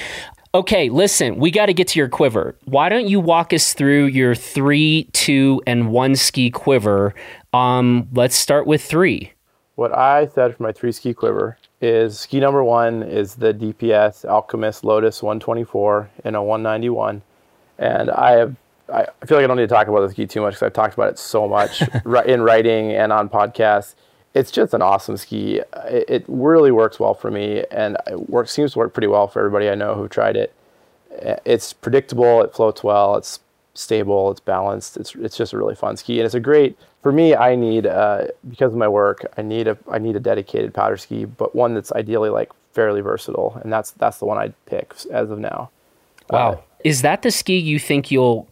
okay, listen, we got to get to your quiver. Why don't you walk us through your 3, 2 and 1 ski quiver? Um let's start with 3. What I said for my 3 ski quiver is ski number one is the DPS Alchemist Lotus 124 in a 191, and I have I feel like I don't need to talk about this ski too much because I've talked about it so much in writing and on podcasts. It's just an awesome ski. It, it really works well for me, and it works seems to work pretty well for everybody I know who tried it. It's predictable. It floats well. It's stable. It's balanced. It's it's just a really fun ski, and it's a great for me, I need uh, because of my work, I need a I need a dedicated powder ski, but one that's ideally like fairly versatile, and that's that's the one I'd pick as of now. Wow, uh, is that the ski you think you'll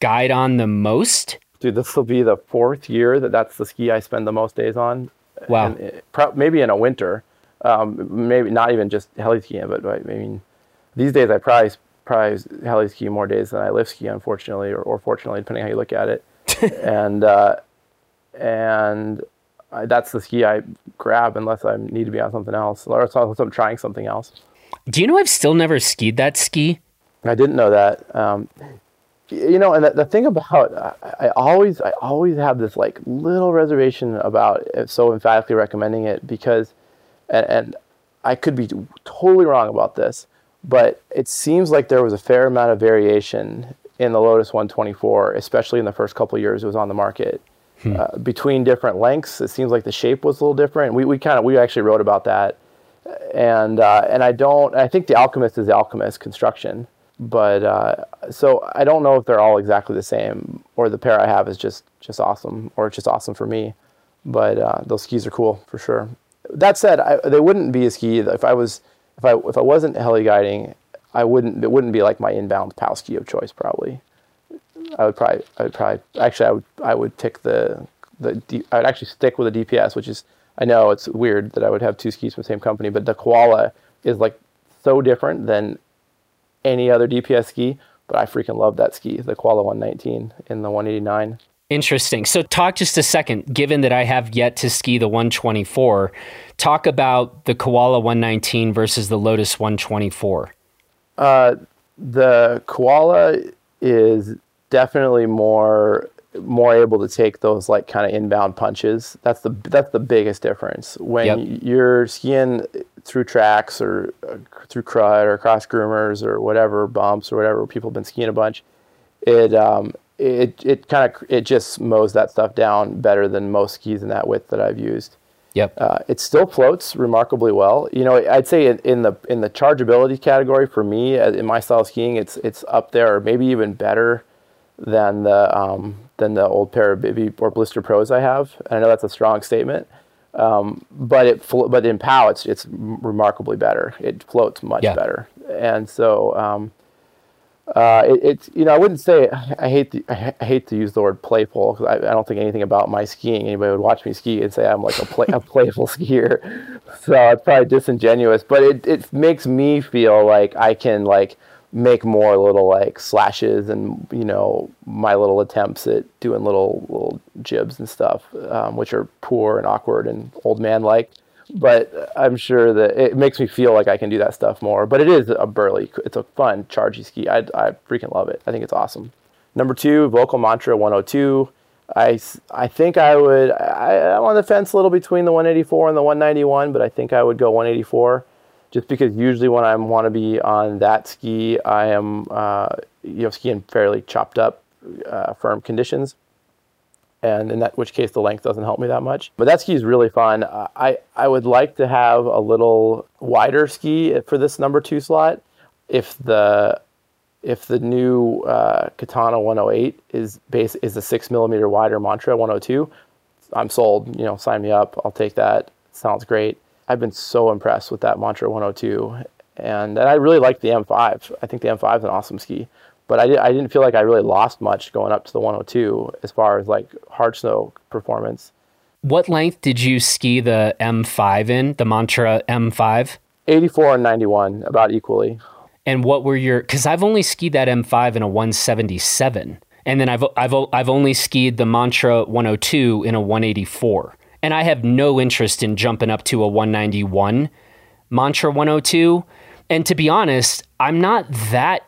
guide on the most? Dude, this will be the fourth year that that's the ski I spend the most days on. Wow, it, maybe in a winter, um, maybe not even just heli skiing, but I mean, these days I probably probably heli ski more days than I lift ski, unfortunately, or, or fortunately, depending how you look at it. and uh, and I, that's the ski I grab unless I need to be on something else, or unless I'm trying something else. Do you know I've still never skied that ski? I didn't know that. Um, you know, and the, the thing about I, I, always I always have this like little reservation about so emphatically recommending it because, and, and I could be totally wrong about this, but it seems like there was a fair amount of variation in the Lotus 124, especially in the first couple years it was on the market hmm. uh, between different lengths. It seems like the shape was a little different. We, we kind of we actually wrote about that, and uh, and I don't. I think the Alchemist is the Alchemist construction, but uh, so I don't know if they're all exactly the same, or the pair I have is just just awesome, or it's just awesome for me. But uh, those skis are cool for sure. That said, I, they wouldn't be a ski if I was if I if I wasn't heli guiding. I wouldn't. It wouldn't be like my inbound POW ski of choice, probably. I would probably, I would probably, actually, I would, I would pick the, the, D, I would actually stick with a DPS, which is, I know it's weird that I would have two skis from the same company, but the Koala is like so different than any other DPS ski. But I freaking love that ski, the Koala 119 in the 189. Interesting. So, talk just a second. Given that I have yet to ski the 124, talk about the Koala 119 versus the Lotus 124. Uh, the Koala is definitely more more able to take those like kind of inbound punches. That's the that's the biggest difference when yep. you're skiing through tracks or uh, through crud or cross groomers or whatever bumps or whatever people have been skiing a bunch. It um it it kind of it just mows that stuff down better than most skis in that width that I've used. Yep. Uh, it still floats remarkably well. You know, I'd say in, in, the in the chargeability category for me uh, in my style of skiing, it's it's up there or maybe even better than the um, than the old pair of Bibby or Blister Pros I have. And I know that's a strong statement, um, but it but in POW it's it's remarkably better. It floats much yeah. better, and so um, Uh, it, it's you know I wouldn't say I hate the, I hate to use the word playful because I, I, don't think anything about my skiing anybody would watch me ski and say I'm like a play, a playful skier, so it's probably disingenuous. But it it makes me feel like I can like make more little like slashes and you know my little attempts at doing little little jibs and stuff, um, which are poor and awkward and old man like but I'm sure that it makes me feel like I can do that stuff more. But it is a burly, it's a fun, chargy ski. I, I freaking love it. I think it's awesome. Number two, Völkl Mantra 102. I, I think I would, I, I'm on the fence a little between the 184 and the 191, but I think I would go 184 just because usually when I want to be on that ski, I am, uh, you know, skiing fairly chopped up, uh, firm conditions and in that which case the length doesn't help me that much. But that ski is really fun. I I would like to have a little wider ski for this number two slot. If the if the new uh, Katana 108 is base is a six millimeter wider Mantra 102, I'm sold. You know, sign me up. I'll take that. Sounds great. I've been so impressed with that Mantra 102, and, and I really like the M5. I think the M5 is an awesome ski but I, I didn't feel like I really lost much going up to the 102 as far as like hard snow performance. What length did you ski the M5 in, the Mantra M5? 84 and 91, about equally. And what were your? Because I've only skied that M5 in a 177, and then I've I've I've only skied the Mantra 102 in a 184, and I have no interest in jumping up to a 191 Mantra 102. And to be honest, I'm not that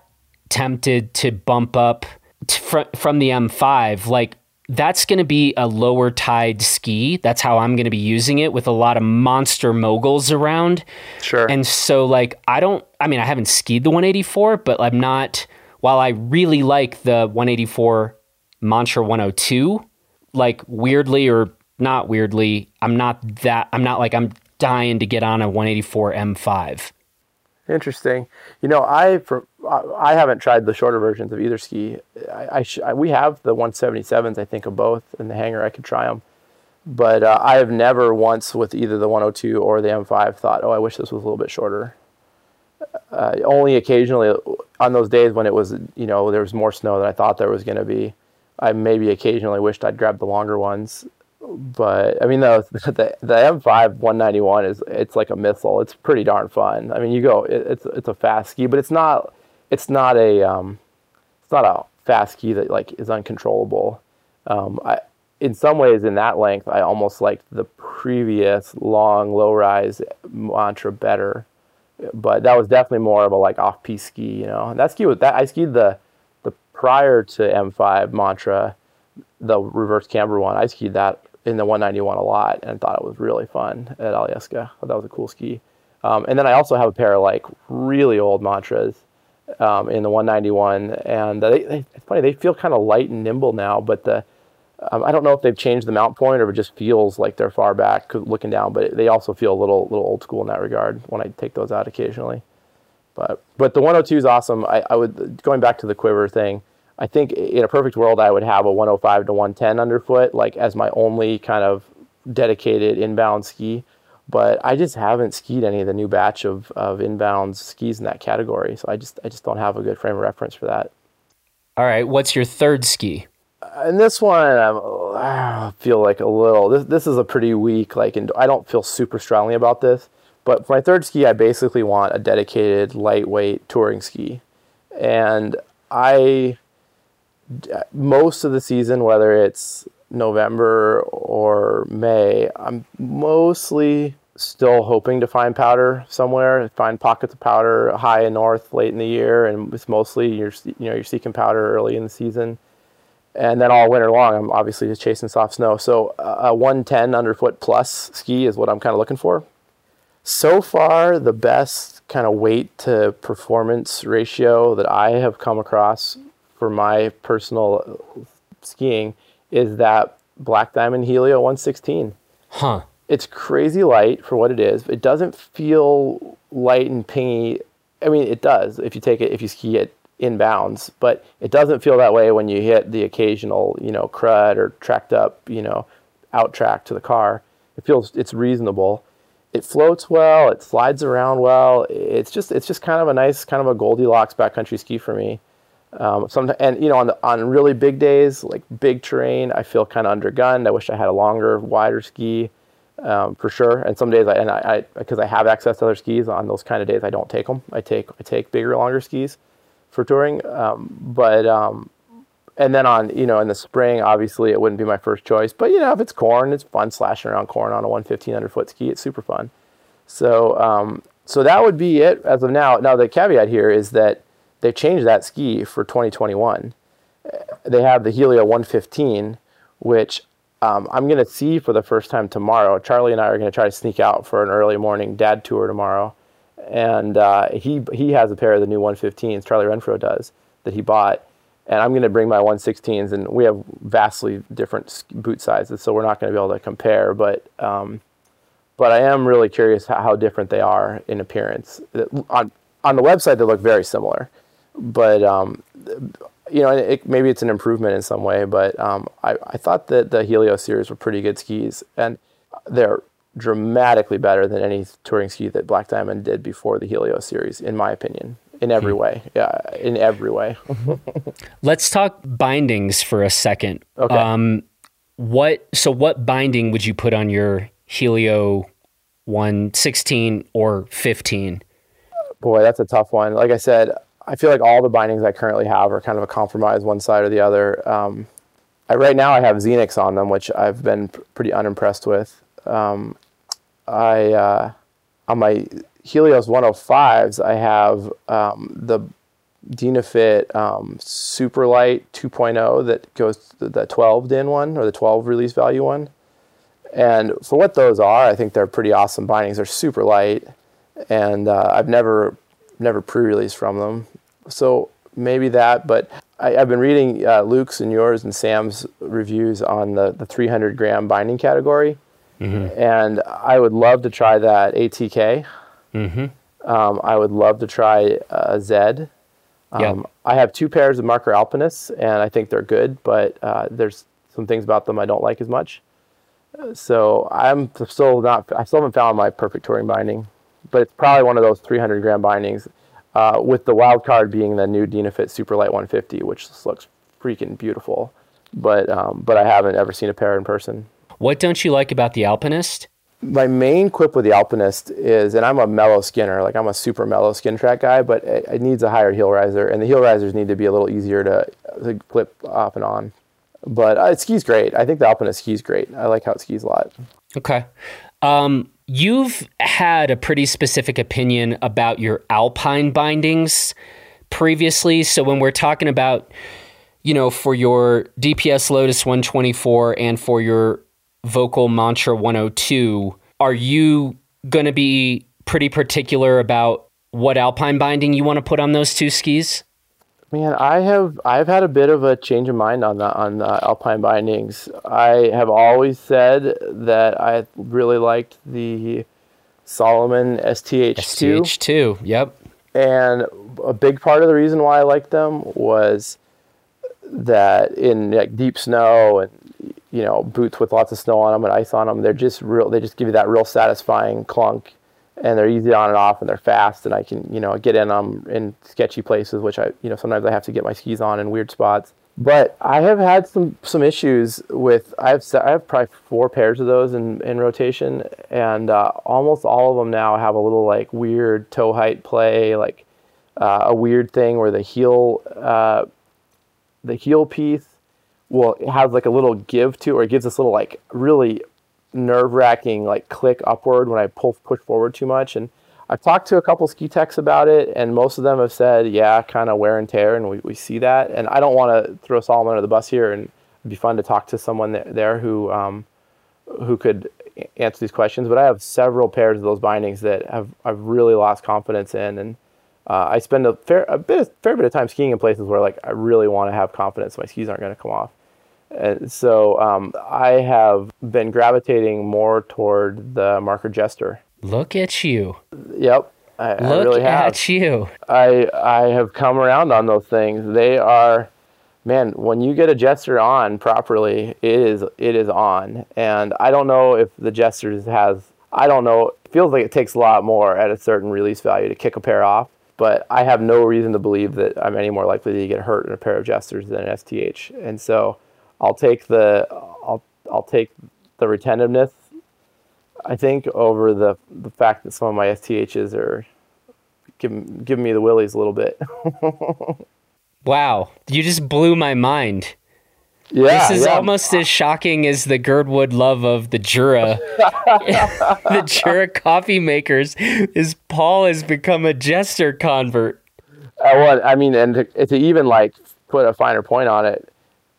tempted to bump up t- fr- from the M5. Like that's going to be a lower tide ski. That's how I'm going to be using it with a lot of monster moguls around. Sure. And so, like, I don't, I mean, I haven't skied the 184, but I'm not, while I really like the 184 Mantra 102, like, weirdly or not weirdly, I'm not that, I'm not like, I'm dying to get on a 184 M5. Interesting. You know, I for I haven't tried the shorter versions of either ski. I, I, we have the 177s, I think, of both in the hangar. I could try them, but uh, I have never once with either the 102 or the M5 thought, oh, I wish this was a little bit shorter. Uh, only occasionally on those days when it was, you know, there was more snow than I thought there was going to be. I maybe occasionally wished I'd grabbed the longer ones but I mean the the the M5 191 is it's like a missile. It's pretty darn fun. I mean you go it, it's it's a fast ski, but it's not it's not a um, it's not a fast ski that like is uncontrollable. Um, I in some ways in that length I almost liked the previous long low rise mantra better, but that was definitely more of a like off piste ski. You know that ski that I skied the the prior to M5 mantra the reverse camber one. I skied that in the 191 a lot and thought it was really fun at Alyeska. That was a cool ski. Um, and then I also have a pair of like really old mantras um, in the 191, and they, they, it's funny they feel kind of light and nimble now, but the um, I don't know if they've changed the mount point or it just feels like they're far back looking down, but they also feel a little little old school in that regard when I take those out occasionally. But but the 102 is awesome. I, I would going back to the quiver thing. I think in a perfect world, I would have a 105 to 110 underfoot, like as my only kind of dedicated inbound ski. But I just haven't skied any of the new batch of, of inbound skis in that category, so I just I just don't have a good frame of reference for that. All right, what's your third ski? Uh, and this one, I'm, I feel like a little. This this is a pretty weak. Like, and I don't feel super strongly about this. But for my third ski, I basically want a dedicated lightweight touring ski, and I most of the season, whether it's November or May, I'm mostly still hoping to find powder somewhere, find pockets of powder high and north late in the year, and it's mostly you're you know you're seeking powder early in the season, and then all winter long I'm obviously just chasing soft snow. So uh, a 110 underfoot plus ski is what I'm kind of looking for. So far, the best kind of weight to performance ratio that I have come across for my personal uh, skiing is that Black Diamond Helio 116. Huh. It's crazy light for what it is. It doesn't feel light and pingy. I mean, it does if you take it if you ski it inbounds, but it doesn't feel that way when you hit the occasional, you know, crud or tracked up, you know, out track to the car. It feels it's reasonable. It floats well. It slides around well. It's just it's just kind of a nice kind of a Goldilocks backcountry ski for me. Um, some, and you know, on the, on really big days, like big terrain, I feel kind of undergunned. I wish I had a longer, wider ski, um, for sure. And some days, I and I because I, I, have access to other skis on those kind of days, I don't take them. I take I take bigger, longer skis for touring. Um, but um, and then on you know in the spring, obviously it wouldn't be my first choice. But you know, if it's corn, it's fun slashing around corn on a 1 1500 foot ski. It's super fun. So um, so that would be it as of now. Now the caveat here is that they changed that ski for 2021. They have the Helio 115, which um, I'm going to see for the first time tomorrow. Charlie and I are going to try to sneak out for an early morning dad tour tomorrow. And uh, he, he has a pair of the new 115s, Charlie Renfro does, that he bought. And I'm going to bring my 116s, and we have vastly different boot sizes, so we're not going to be able to compare. But um, but I am really curious how, how different they are in appearance. On on the website, they look very similar but um, you know, it, maybe it's an improvement in some way. But um, I, I thought that the Helio series were pretty good skis, and they're dramatically better than any touring ski that Black Diamond did before the Helio series, in my opinion. In every hmm. way, yeah, in every way. Let's talk bindings for a second. Okay. Um, what? So, what binding would you put on your Helio 116 or 15? Boy, that's a tough one. Like I said, I feel like all the bindings I currently have are kind of a compromise one side or the other. Um, I, right now I have Xenix on them, which I've been pretty unimpressed with. Um, I uh, on my Helios 105s I have um, the Dynafit um, Superlight 2.0 that goes the 12 DIN one or the 12 release value one. And for what those are, I think they're pretty awesome bindings. They're super light, and uh, I've never never pre-released from them so maybe that. But I, have been reading uh, Luke's and yours and Sam's reviews on the, the 300 gram binding category. Mm-hmm. And I would love to try that ATK. Mm-hmm. Um, I would love to try uh, Zed. Um, yeah. I have two pairs of Marker Alpinists, and I think they're good, but uh, there's some things about them I don't like as much. So I'm still not. I still haven't found my perfect touring binding, but it's probably one of those 300 gram bindings uh, with the wild card being the new Dynafit Superlight 150, which looks freaking beautiful. But um, but I haven't ever seen a pair in person. What don't you like about the Alpinist? My main quip with the Alpinist is, and I'm a mellow skinner, like I'm a super mellow skin track guy, but it, it needs a higher heel riser, and the heel risers need to be a little easier to, to clip off and on. But uh, it skis great. I think the Alpinist skis great. I like how it skis a lot. Okay. Um, you've had a pretty specific opinion about your alpine bindings previously. So when we're talking about, you know, for your DPS Lotus 124 and for your Völkl Mantra 102, are you going to be pretty particular about what alpine binding you want to put on those two skis? Man, I have I've had a bit of a change of mind on the on the alpine bindings. I have always said that I really liked the Salomon STH2. STH2, yep. And a big part of the reason why I liked them was that in like deep snow and you know boots with lots of snow on them and ice on them, they're just real. They just give you that real satisfying clunk and they're easy on and off and they're fast and I can you know get in them in sketchy places which I you know sometimes I have to get my skis on in weird spots. But I have had some some issues with I have I have probably four pairs of those in in rotation and uh, almost all of them now have a little like weird toe height play like uh, a weird thing where the heel uh, the heel piece will have like a little give to or it gives this little like really nerve wracking like click upward when I pull push forward too much. And I've talked to a couple ski techs about it, and most of them have said, yeah, kind of wear and tear, and we, we see that. And I don't want to throw Salomon under the bus here, and it'd be fun to talk to someone there who um, who could answer these questions. But I have several pairs of those bindings that have I've really lost confidence in, and uh, I spend a fair a bit fair bit of time skiing in places where like I really want to have confidence my skis aren't going to come off. And so um, I have been gravitating more toward the marker jester. Look at you. Yep. I, Look I really have. at you. I I have come around on those things. They are man, when you get a jester on properly, it is it is on. And I don't know if the jester has I don't know, it feels like it takes a lot more at a certain release value to kick a pair off but I have no reason to believe that I'm any more likely to get hurt in a pair of jesters than an STH. And so I'll take the I'll I'll take the retentiveness. I think over the the fact that some of my STHs are giving giving me the willies a little bit. wow, you just blew my mind. Yeah, this is yeah. almost as shocking as the Girdwood love of the Jura. the Jura coffee makers is Paul has become a jester convert. I want. I mean, and to, to even like put a finer point on it,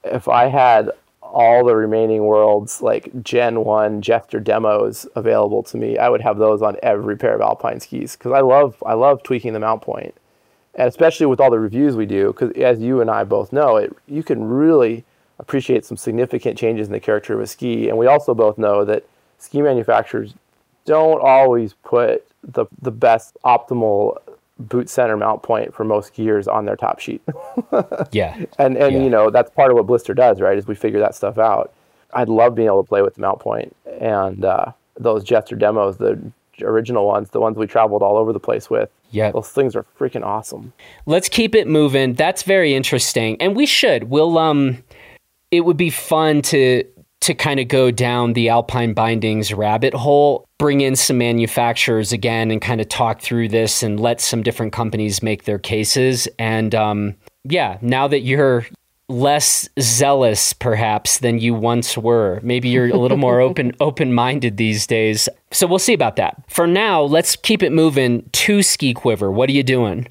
if I had all the remaining worlds like Gen One Jester demos available to me, I would have those on every pair of Alpine skis because I love I love tweaking the mount point, and especially with all the reviews we do. Because as you and I both know, it you can really appreciate some significant changes in the character of a ski, and we also both know that ski manufacturers don't always put the the best optimal boot center mount point for most gears on their top sheet. yeah. And and yeah. you know, that's part of what Blister does, right? Is we figure that stuff out. I'd love being able to play with the mount point and uh, those Jester demos, the original ones, the ones we traveled all over the place with. Yeah. Those things are freaking awesome. Let's keep it moving. That's very interesting. And we should. We'll um it would be fun to to kind of go down the Alpine Bindings rabbit hole, bring in some manufacturers again and kind of talk through this and let some different companies make their cases. And um, yeah, now that you're less zealous perhaps than you once were, maybe you're a little more open open minded these days. So we'll see about that. For now, let's keep it moving to Ski Quiver. What are you doing?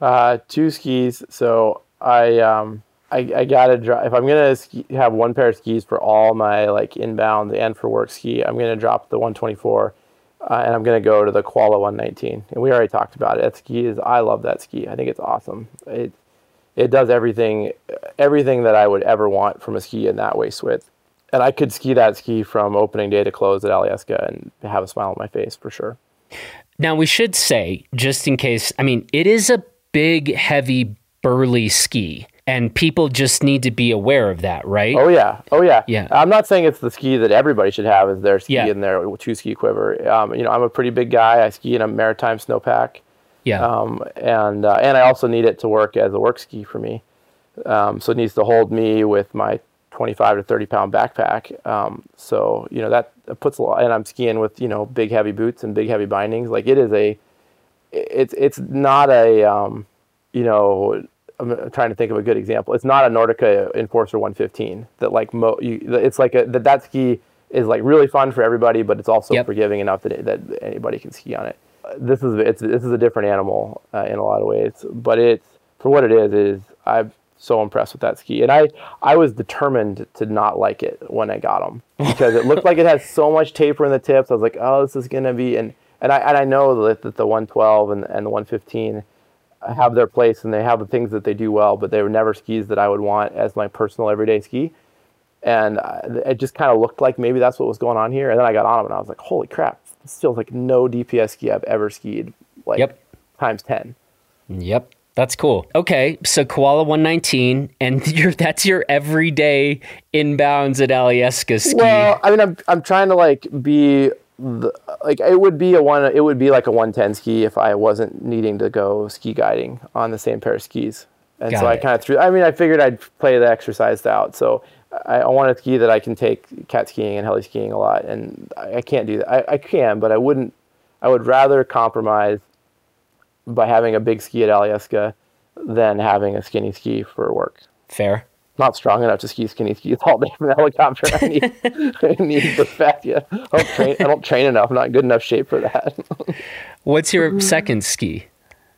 Uh, two skis. So I um, I, I gotta drop if I'm gonna ski, have one pair of skis for all my like inbound and for work ski. I'm gonna drop the 124, uh, and I'm gonna go to the Koala 119. And we already talked about it. That ski is I love that ski. I think it's awesome. It it does everything everything that I would ever want from a ski in that waist width. And I could ski that ski from opening day to close at Alyeska and have a smile on my face for sure. Now we should say, just in case, I mean, it is a big, heavy, burly ski and people just need to be aware of that, right? Oh yeah, oh yeah, yeah. I'm not saying it's the ski that everybody should have as their ski yeah. in their two ski quiver. Um, you know, I'm a pretty big guy. I ski in a maritime snowpack. Yeah. Um, and uh, and I also need it to work as a work ski for me. Um, so it needs to hold me with my 25 to 30 pound backpack. Um, so you know that puts a lot. And I'm skiing with you know big heavy boots and big heavy bindings. Like it is a, it's it's not a, um, you know I'm trying to think of a good example. It's not a Nordica Enforcer 115 that like mo. You, it's like a, that that ski is like really fun for everybody, but it's also yep. forgiving enough that, that anybody can ski on it. This is it's this is a different animal uh, in a lot of ways, but it's for what it is. Is I'm so impressed with that ski, and I I was determined to not like it when I got them because it looked like it had so much taper in the tips. I was like, oh, this is gonna be and and I and I know that, that the 112 and and the 115 have their place and they have the things that they do well, but they were never skis that I would want as my personal everyday ski. And it just kind of looked like maybe that's what was going on here. And then I got on them and I was like, holy crap, this feels like no DPS ski I've ever skied, like yep. times 10. Yep. That's cool. Okay, so Koala 119, and that's your everyday inbounds at Alyeska ski. Well, I mean, I'm I'm trying to like be the, like it would be a one it would be like a 110 ski if I wasn't needing to go ski guiding on the same pair of skis. And Got so it. I kind of threw I mean I figured I'd play the exercise out. So I, I want a ski that I can take cat skiing and heli skiing a lot and I, I can't do that. I, I can, but I wouldn't I would rather compromise by having a big ski at Alyeska than having a skinny ski for work. Fair. Not strong enough to ski skinny skis all day from the helicopter. I need, I need the fat. Yeah, I don't train. I don't train enough. I'm not in good enough shape for that. What's your mm. second ski?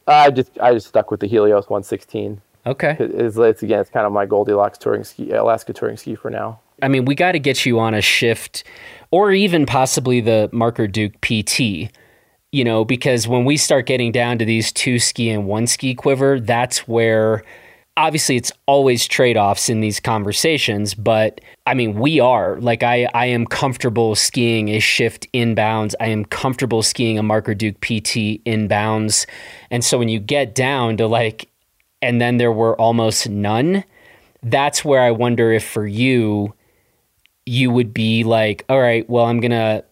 I just I just stuck with the Helios 116. Okay. It's, it's again it's kind of my Goldilocks touring ski, Alaska touring ski for now. I mean, we got to get you on a shift, or even possibly the Marker Duke PT. You know, because when we start getting down to these two ski and one ski quiver, that's where obviously it's always trade-offs in these conversations but i mean we are. Like i i am comfortable skiing a shift inbounds i am comfortable skiing a marker duke pt inbounds and so when you get down to like and then there were almost none that's where i wonder if for you you would be like all right well i'm gonna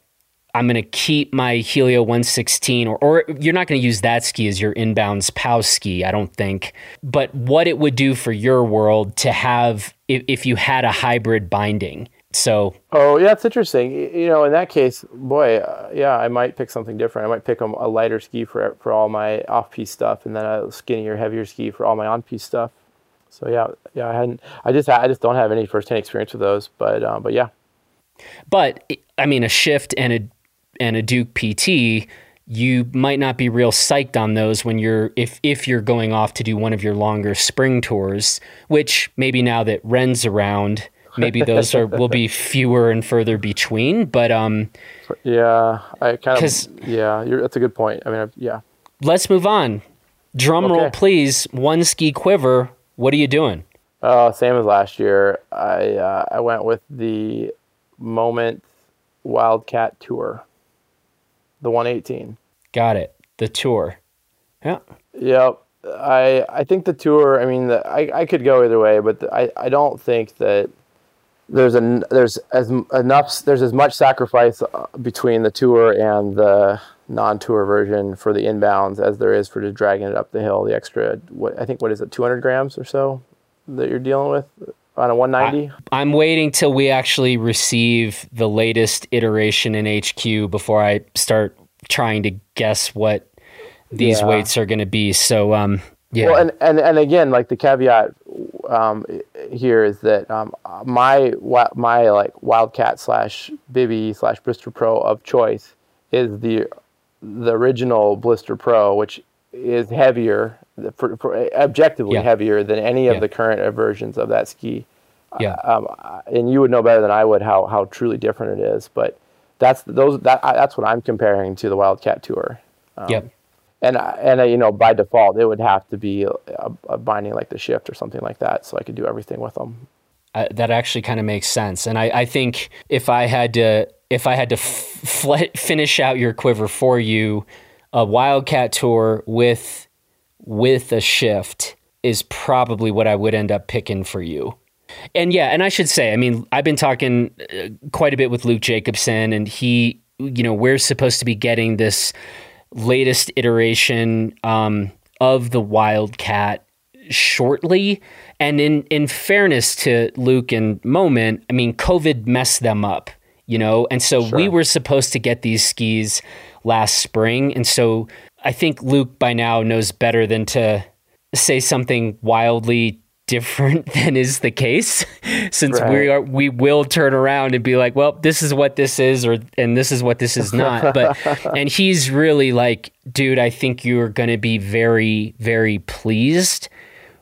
I'm going to keep my Helio 116, or, or you're not going to use that ski as your inbounds POW ski, I don't think. But what it would do for your world to have, if, if you had a hybrid binding. So, oh yeah, it's interesting. You know, in that case, boy, uh, yeah, I might pick something different. I might pick a, a lighter ski for for all my off piste stuff, and then a skinnier, heavier ski for all my on piste stuff. So yeah, yeah, I hadn't. I just I just don't have any first-hand experience with those, but uh, but yeah. But I mean, a shift and a and a Duke PT, you might not be real psyched on those when you're if if you're going off to do one of your longer spring tours, which maybe now that Ren's around maybe those are will be fewer and further between. But um, yeah, I kind of yeah, that's a good point. I mean, I, yeah. Let's move on. Drum okay. roll, please. One ski quiver. What are you doing? Oh, same as last year. I uh, I went with the Moment Wildcat Tour, the 118. Got it. The tour. Yeah. Yep. I I think the tour. I mean, the, I I could go either way, but the, I I don't think that there's a there's as enough there's as much sacrifice uh, between the tour and the non-tour version for the inbounds as there is for just dragging it up the hill. The extra, what I think, what is it, 200 grams or so that you're dealing with on a 190. I, I'm waiting till we actually receive the latest iteration in HQ before I start trying to guess what these yeah. weights are going to be. So, um, yeah. Well, and, and, and again, like the caveat um, here is that um, my my like Wildcat slash Bibby slash Blister Pro of choice is the the original Blister Pro, which is heavier, for, for objectively yeah. heavier than any of yeah. the current versions of that ski. Yeah. Um, and you would know better than I would how how truly different it is, but that's those that that's what I'm comparing to the Wildcat Tour. Um, yep and and you know by default it would have to be a, a, binding like the shift or something like that so i could do everything with them uh, that actually kind of makes sense and I, I think if i had to if i had to f- finish out your quiver for you a wildcat tour with with a shift is probably what i would end up picking for you and yeah and i should say i mean i've been talking uh, quite a bit with luke jacobson and he you know we're supposed to be getting this latest iteration um, of the Wildcat shortly. And in in fairness to Luke and Moment, I mean, COVID messed them up, you know, and so sure. we were supposed to get these skis last spring, and so I think Luke by now knows better than to say something wildly different than is the case since right. we are we will turn around and be like well this is what this is or and this is what this is not. But and he's really like dude i think you're going to be very very pleased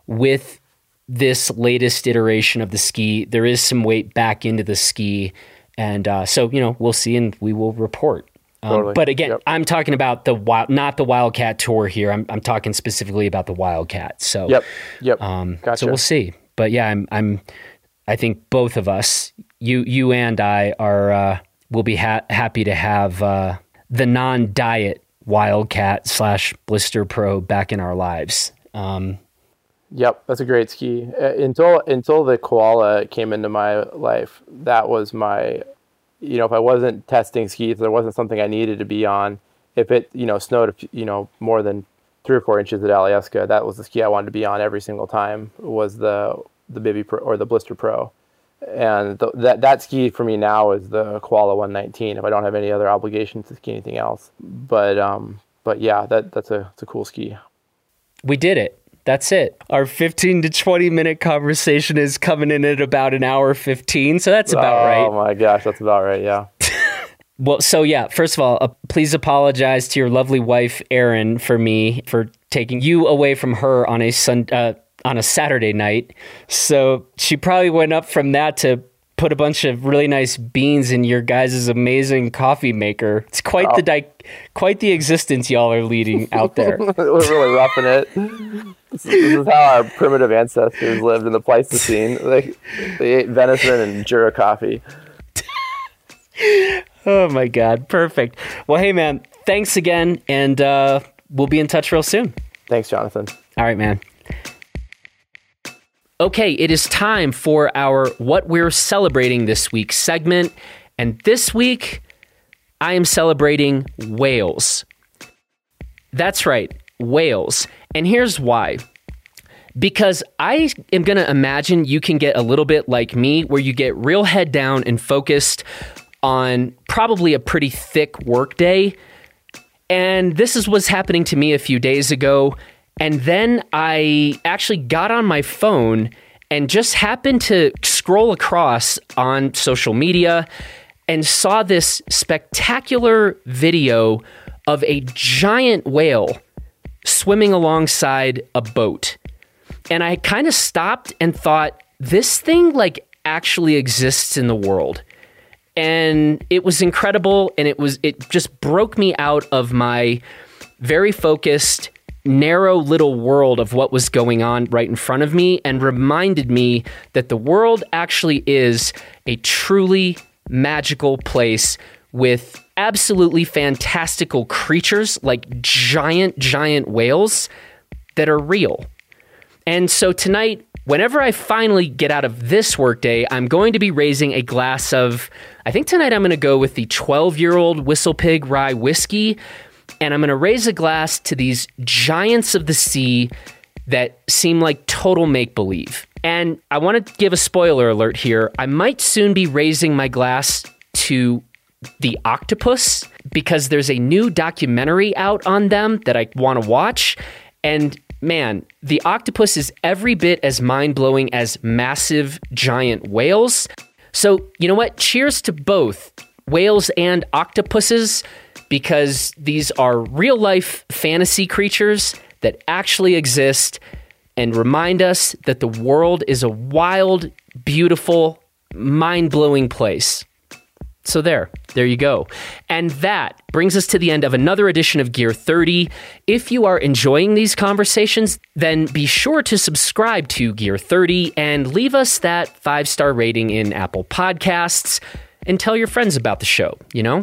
with this latest iteration of the ski. There is some weight back into the ski and uh, so you know we'll see and we will report um, totally. But again, yep. I'm talking about the wild, not the Wildcat tour here. I'm, I'm talking specifically about the Wildcat. So, yep, yep. Um, gotcha. So we'll see. But yeah, I'm, I'm, I think both of us, you, you and I, are uh, will be ha- happy to have uh, the non-diet Wildcat slash Blister Pro back in our lives. Um, Yep, that's a great ski. Uh, until until the koala came into my life, that was my you know, if I wasn't testing skis, there wasn't something I needed to be on. If it, you know, snowed, you know, more than three or four inches at Alyeska, that was the ski I wanted to be on every single time. Was the the Bibby Pro or the Blister Pro, and the, that that ski for me now is the Koala 119. If I don't have any other obligations to ski anything else, but um, but yeah, that that's a it's a cool ski. We did it. That's it. Our 15 to 20 minute conversation is coming in at about an hour 15. So that's about oh, right. Oh my gosh, that's about right. Yeah. well, so yeah, first of all, uh, please apologize to your lovely wife, Erin, for me for taking you away from her on a sun, uh, on a Saturday night. So she probably went up from that to put a bunch of really nice beans in your guys' amazing coffee maker. It's quite oh. the di- quite the existence y'all are leading out there. We're really roughing it. This is, how our primitive ancestors lived in the Pleistocene. They, they ate venison and Jura coffee. oh my god, perfect. Well, hey man, thanks again, and uh, we'll be in touch real soon. Thanks, Jonathan. All right, man. Okay, it is time for our What We're Celebrating This Week segment. And this week, I am celebrating whales. That's right, whales. And here's why. Because I am going to imagine you can get a little bit like me, where you get real head down and focused on probably a pretty thick workday. And this is what's happening to me a few days ago. And then I actually got on my phone and just happened to scroll across on social media and saw this spectacular video of a giant whale swimming alongside a boat. And I kind of stopped and thought, this thing like actually exists in the world. And it was incredible and it was it just broke me out of my very focused narrow little world of what was going on right in front of me and reminded me that the world actually is a truly magical place with absolutely fantastical creatures like giant, giant whales that are real. And so tonight, whenever I finally get out of this workday, I'm going to be raising a glass of, I think tonight I'm going to go with the 12 year old Whistle Pig Rye Whiskey. And I'm going to raise a glass to these giants of the sea that seem like total make believe. And I want to give a spoiler alert here. I might soon be raising my glass to the octopus because there's a new documentary out on them that I want to watch. And man, the octopus is every bit as mind blowing as massive giant whales. So, you know what? Cheers to both whales and octopuses because these are real life fantasy creatures that actually exist and remind us that the world is a wild, beautiful, mind blowing place. So, there, there you go. And that brings us to the end of another edition of Gear 30. If you are enjoying these conversations, then be sure to subscribe to Gear 30 and leave us that five star rating in Apple Podcasts and tell your friends about the show, you know?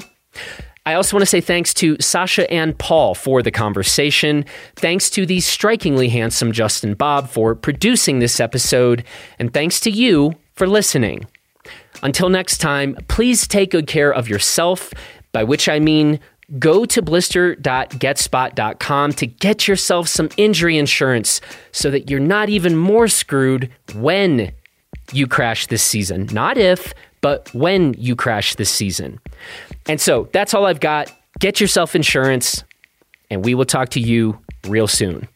I also want to say thanks to Sasha and Paul for the conversation. Thanks to the strikingly handsome Justin Bob for producing this episode. And thanks to you for listening. Until next time, please take good care of yourself, by which I mean go to blister.getspot.com to get yourself some injury insurance so that you're not even more screwed when you crash this season. Not if, but when you crash this season. And so that's all I've got. Get yourself insurance, and we will talk to you real soon.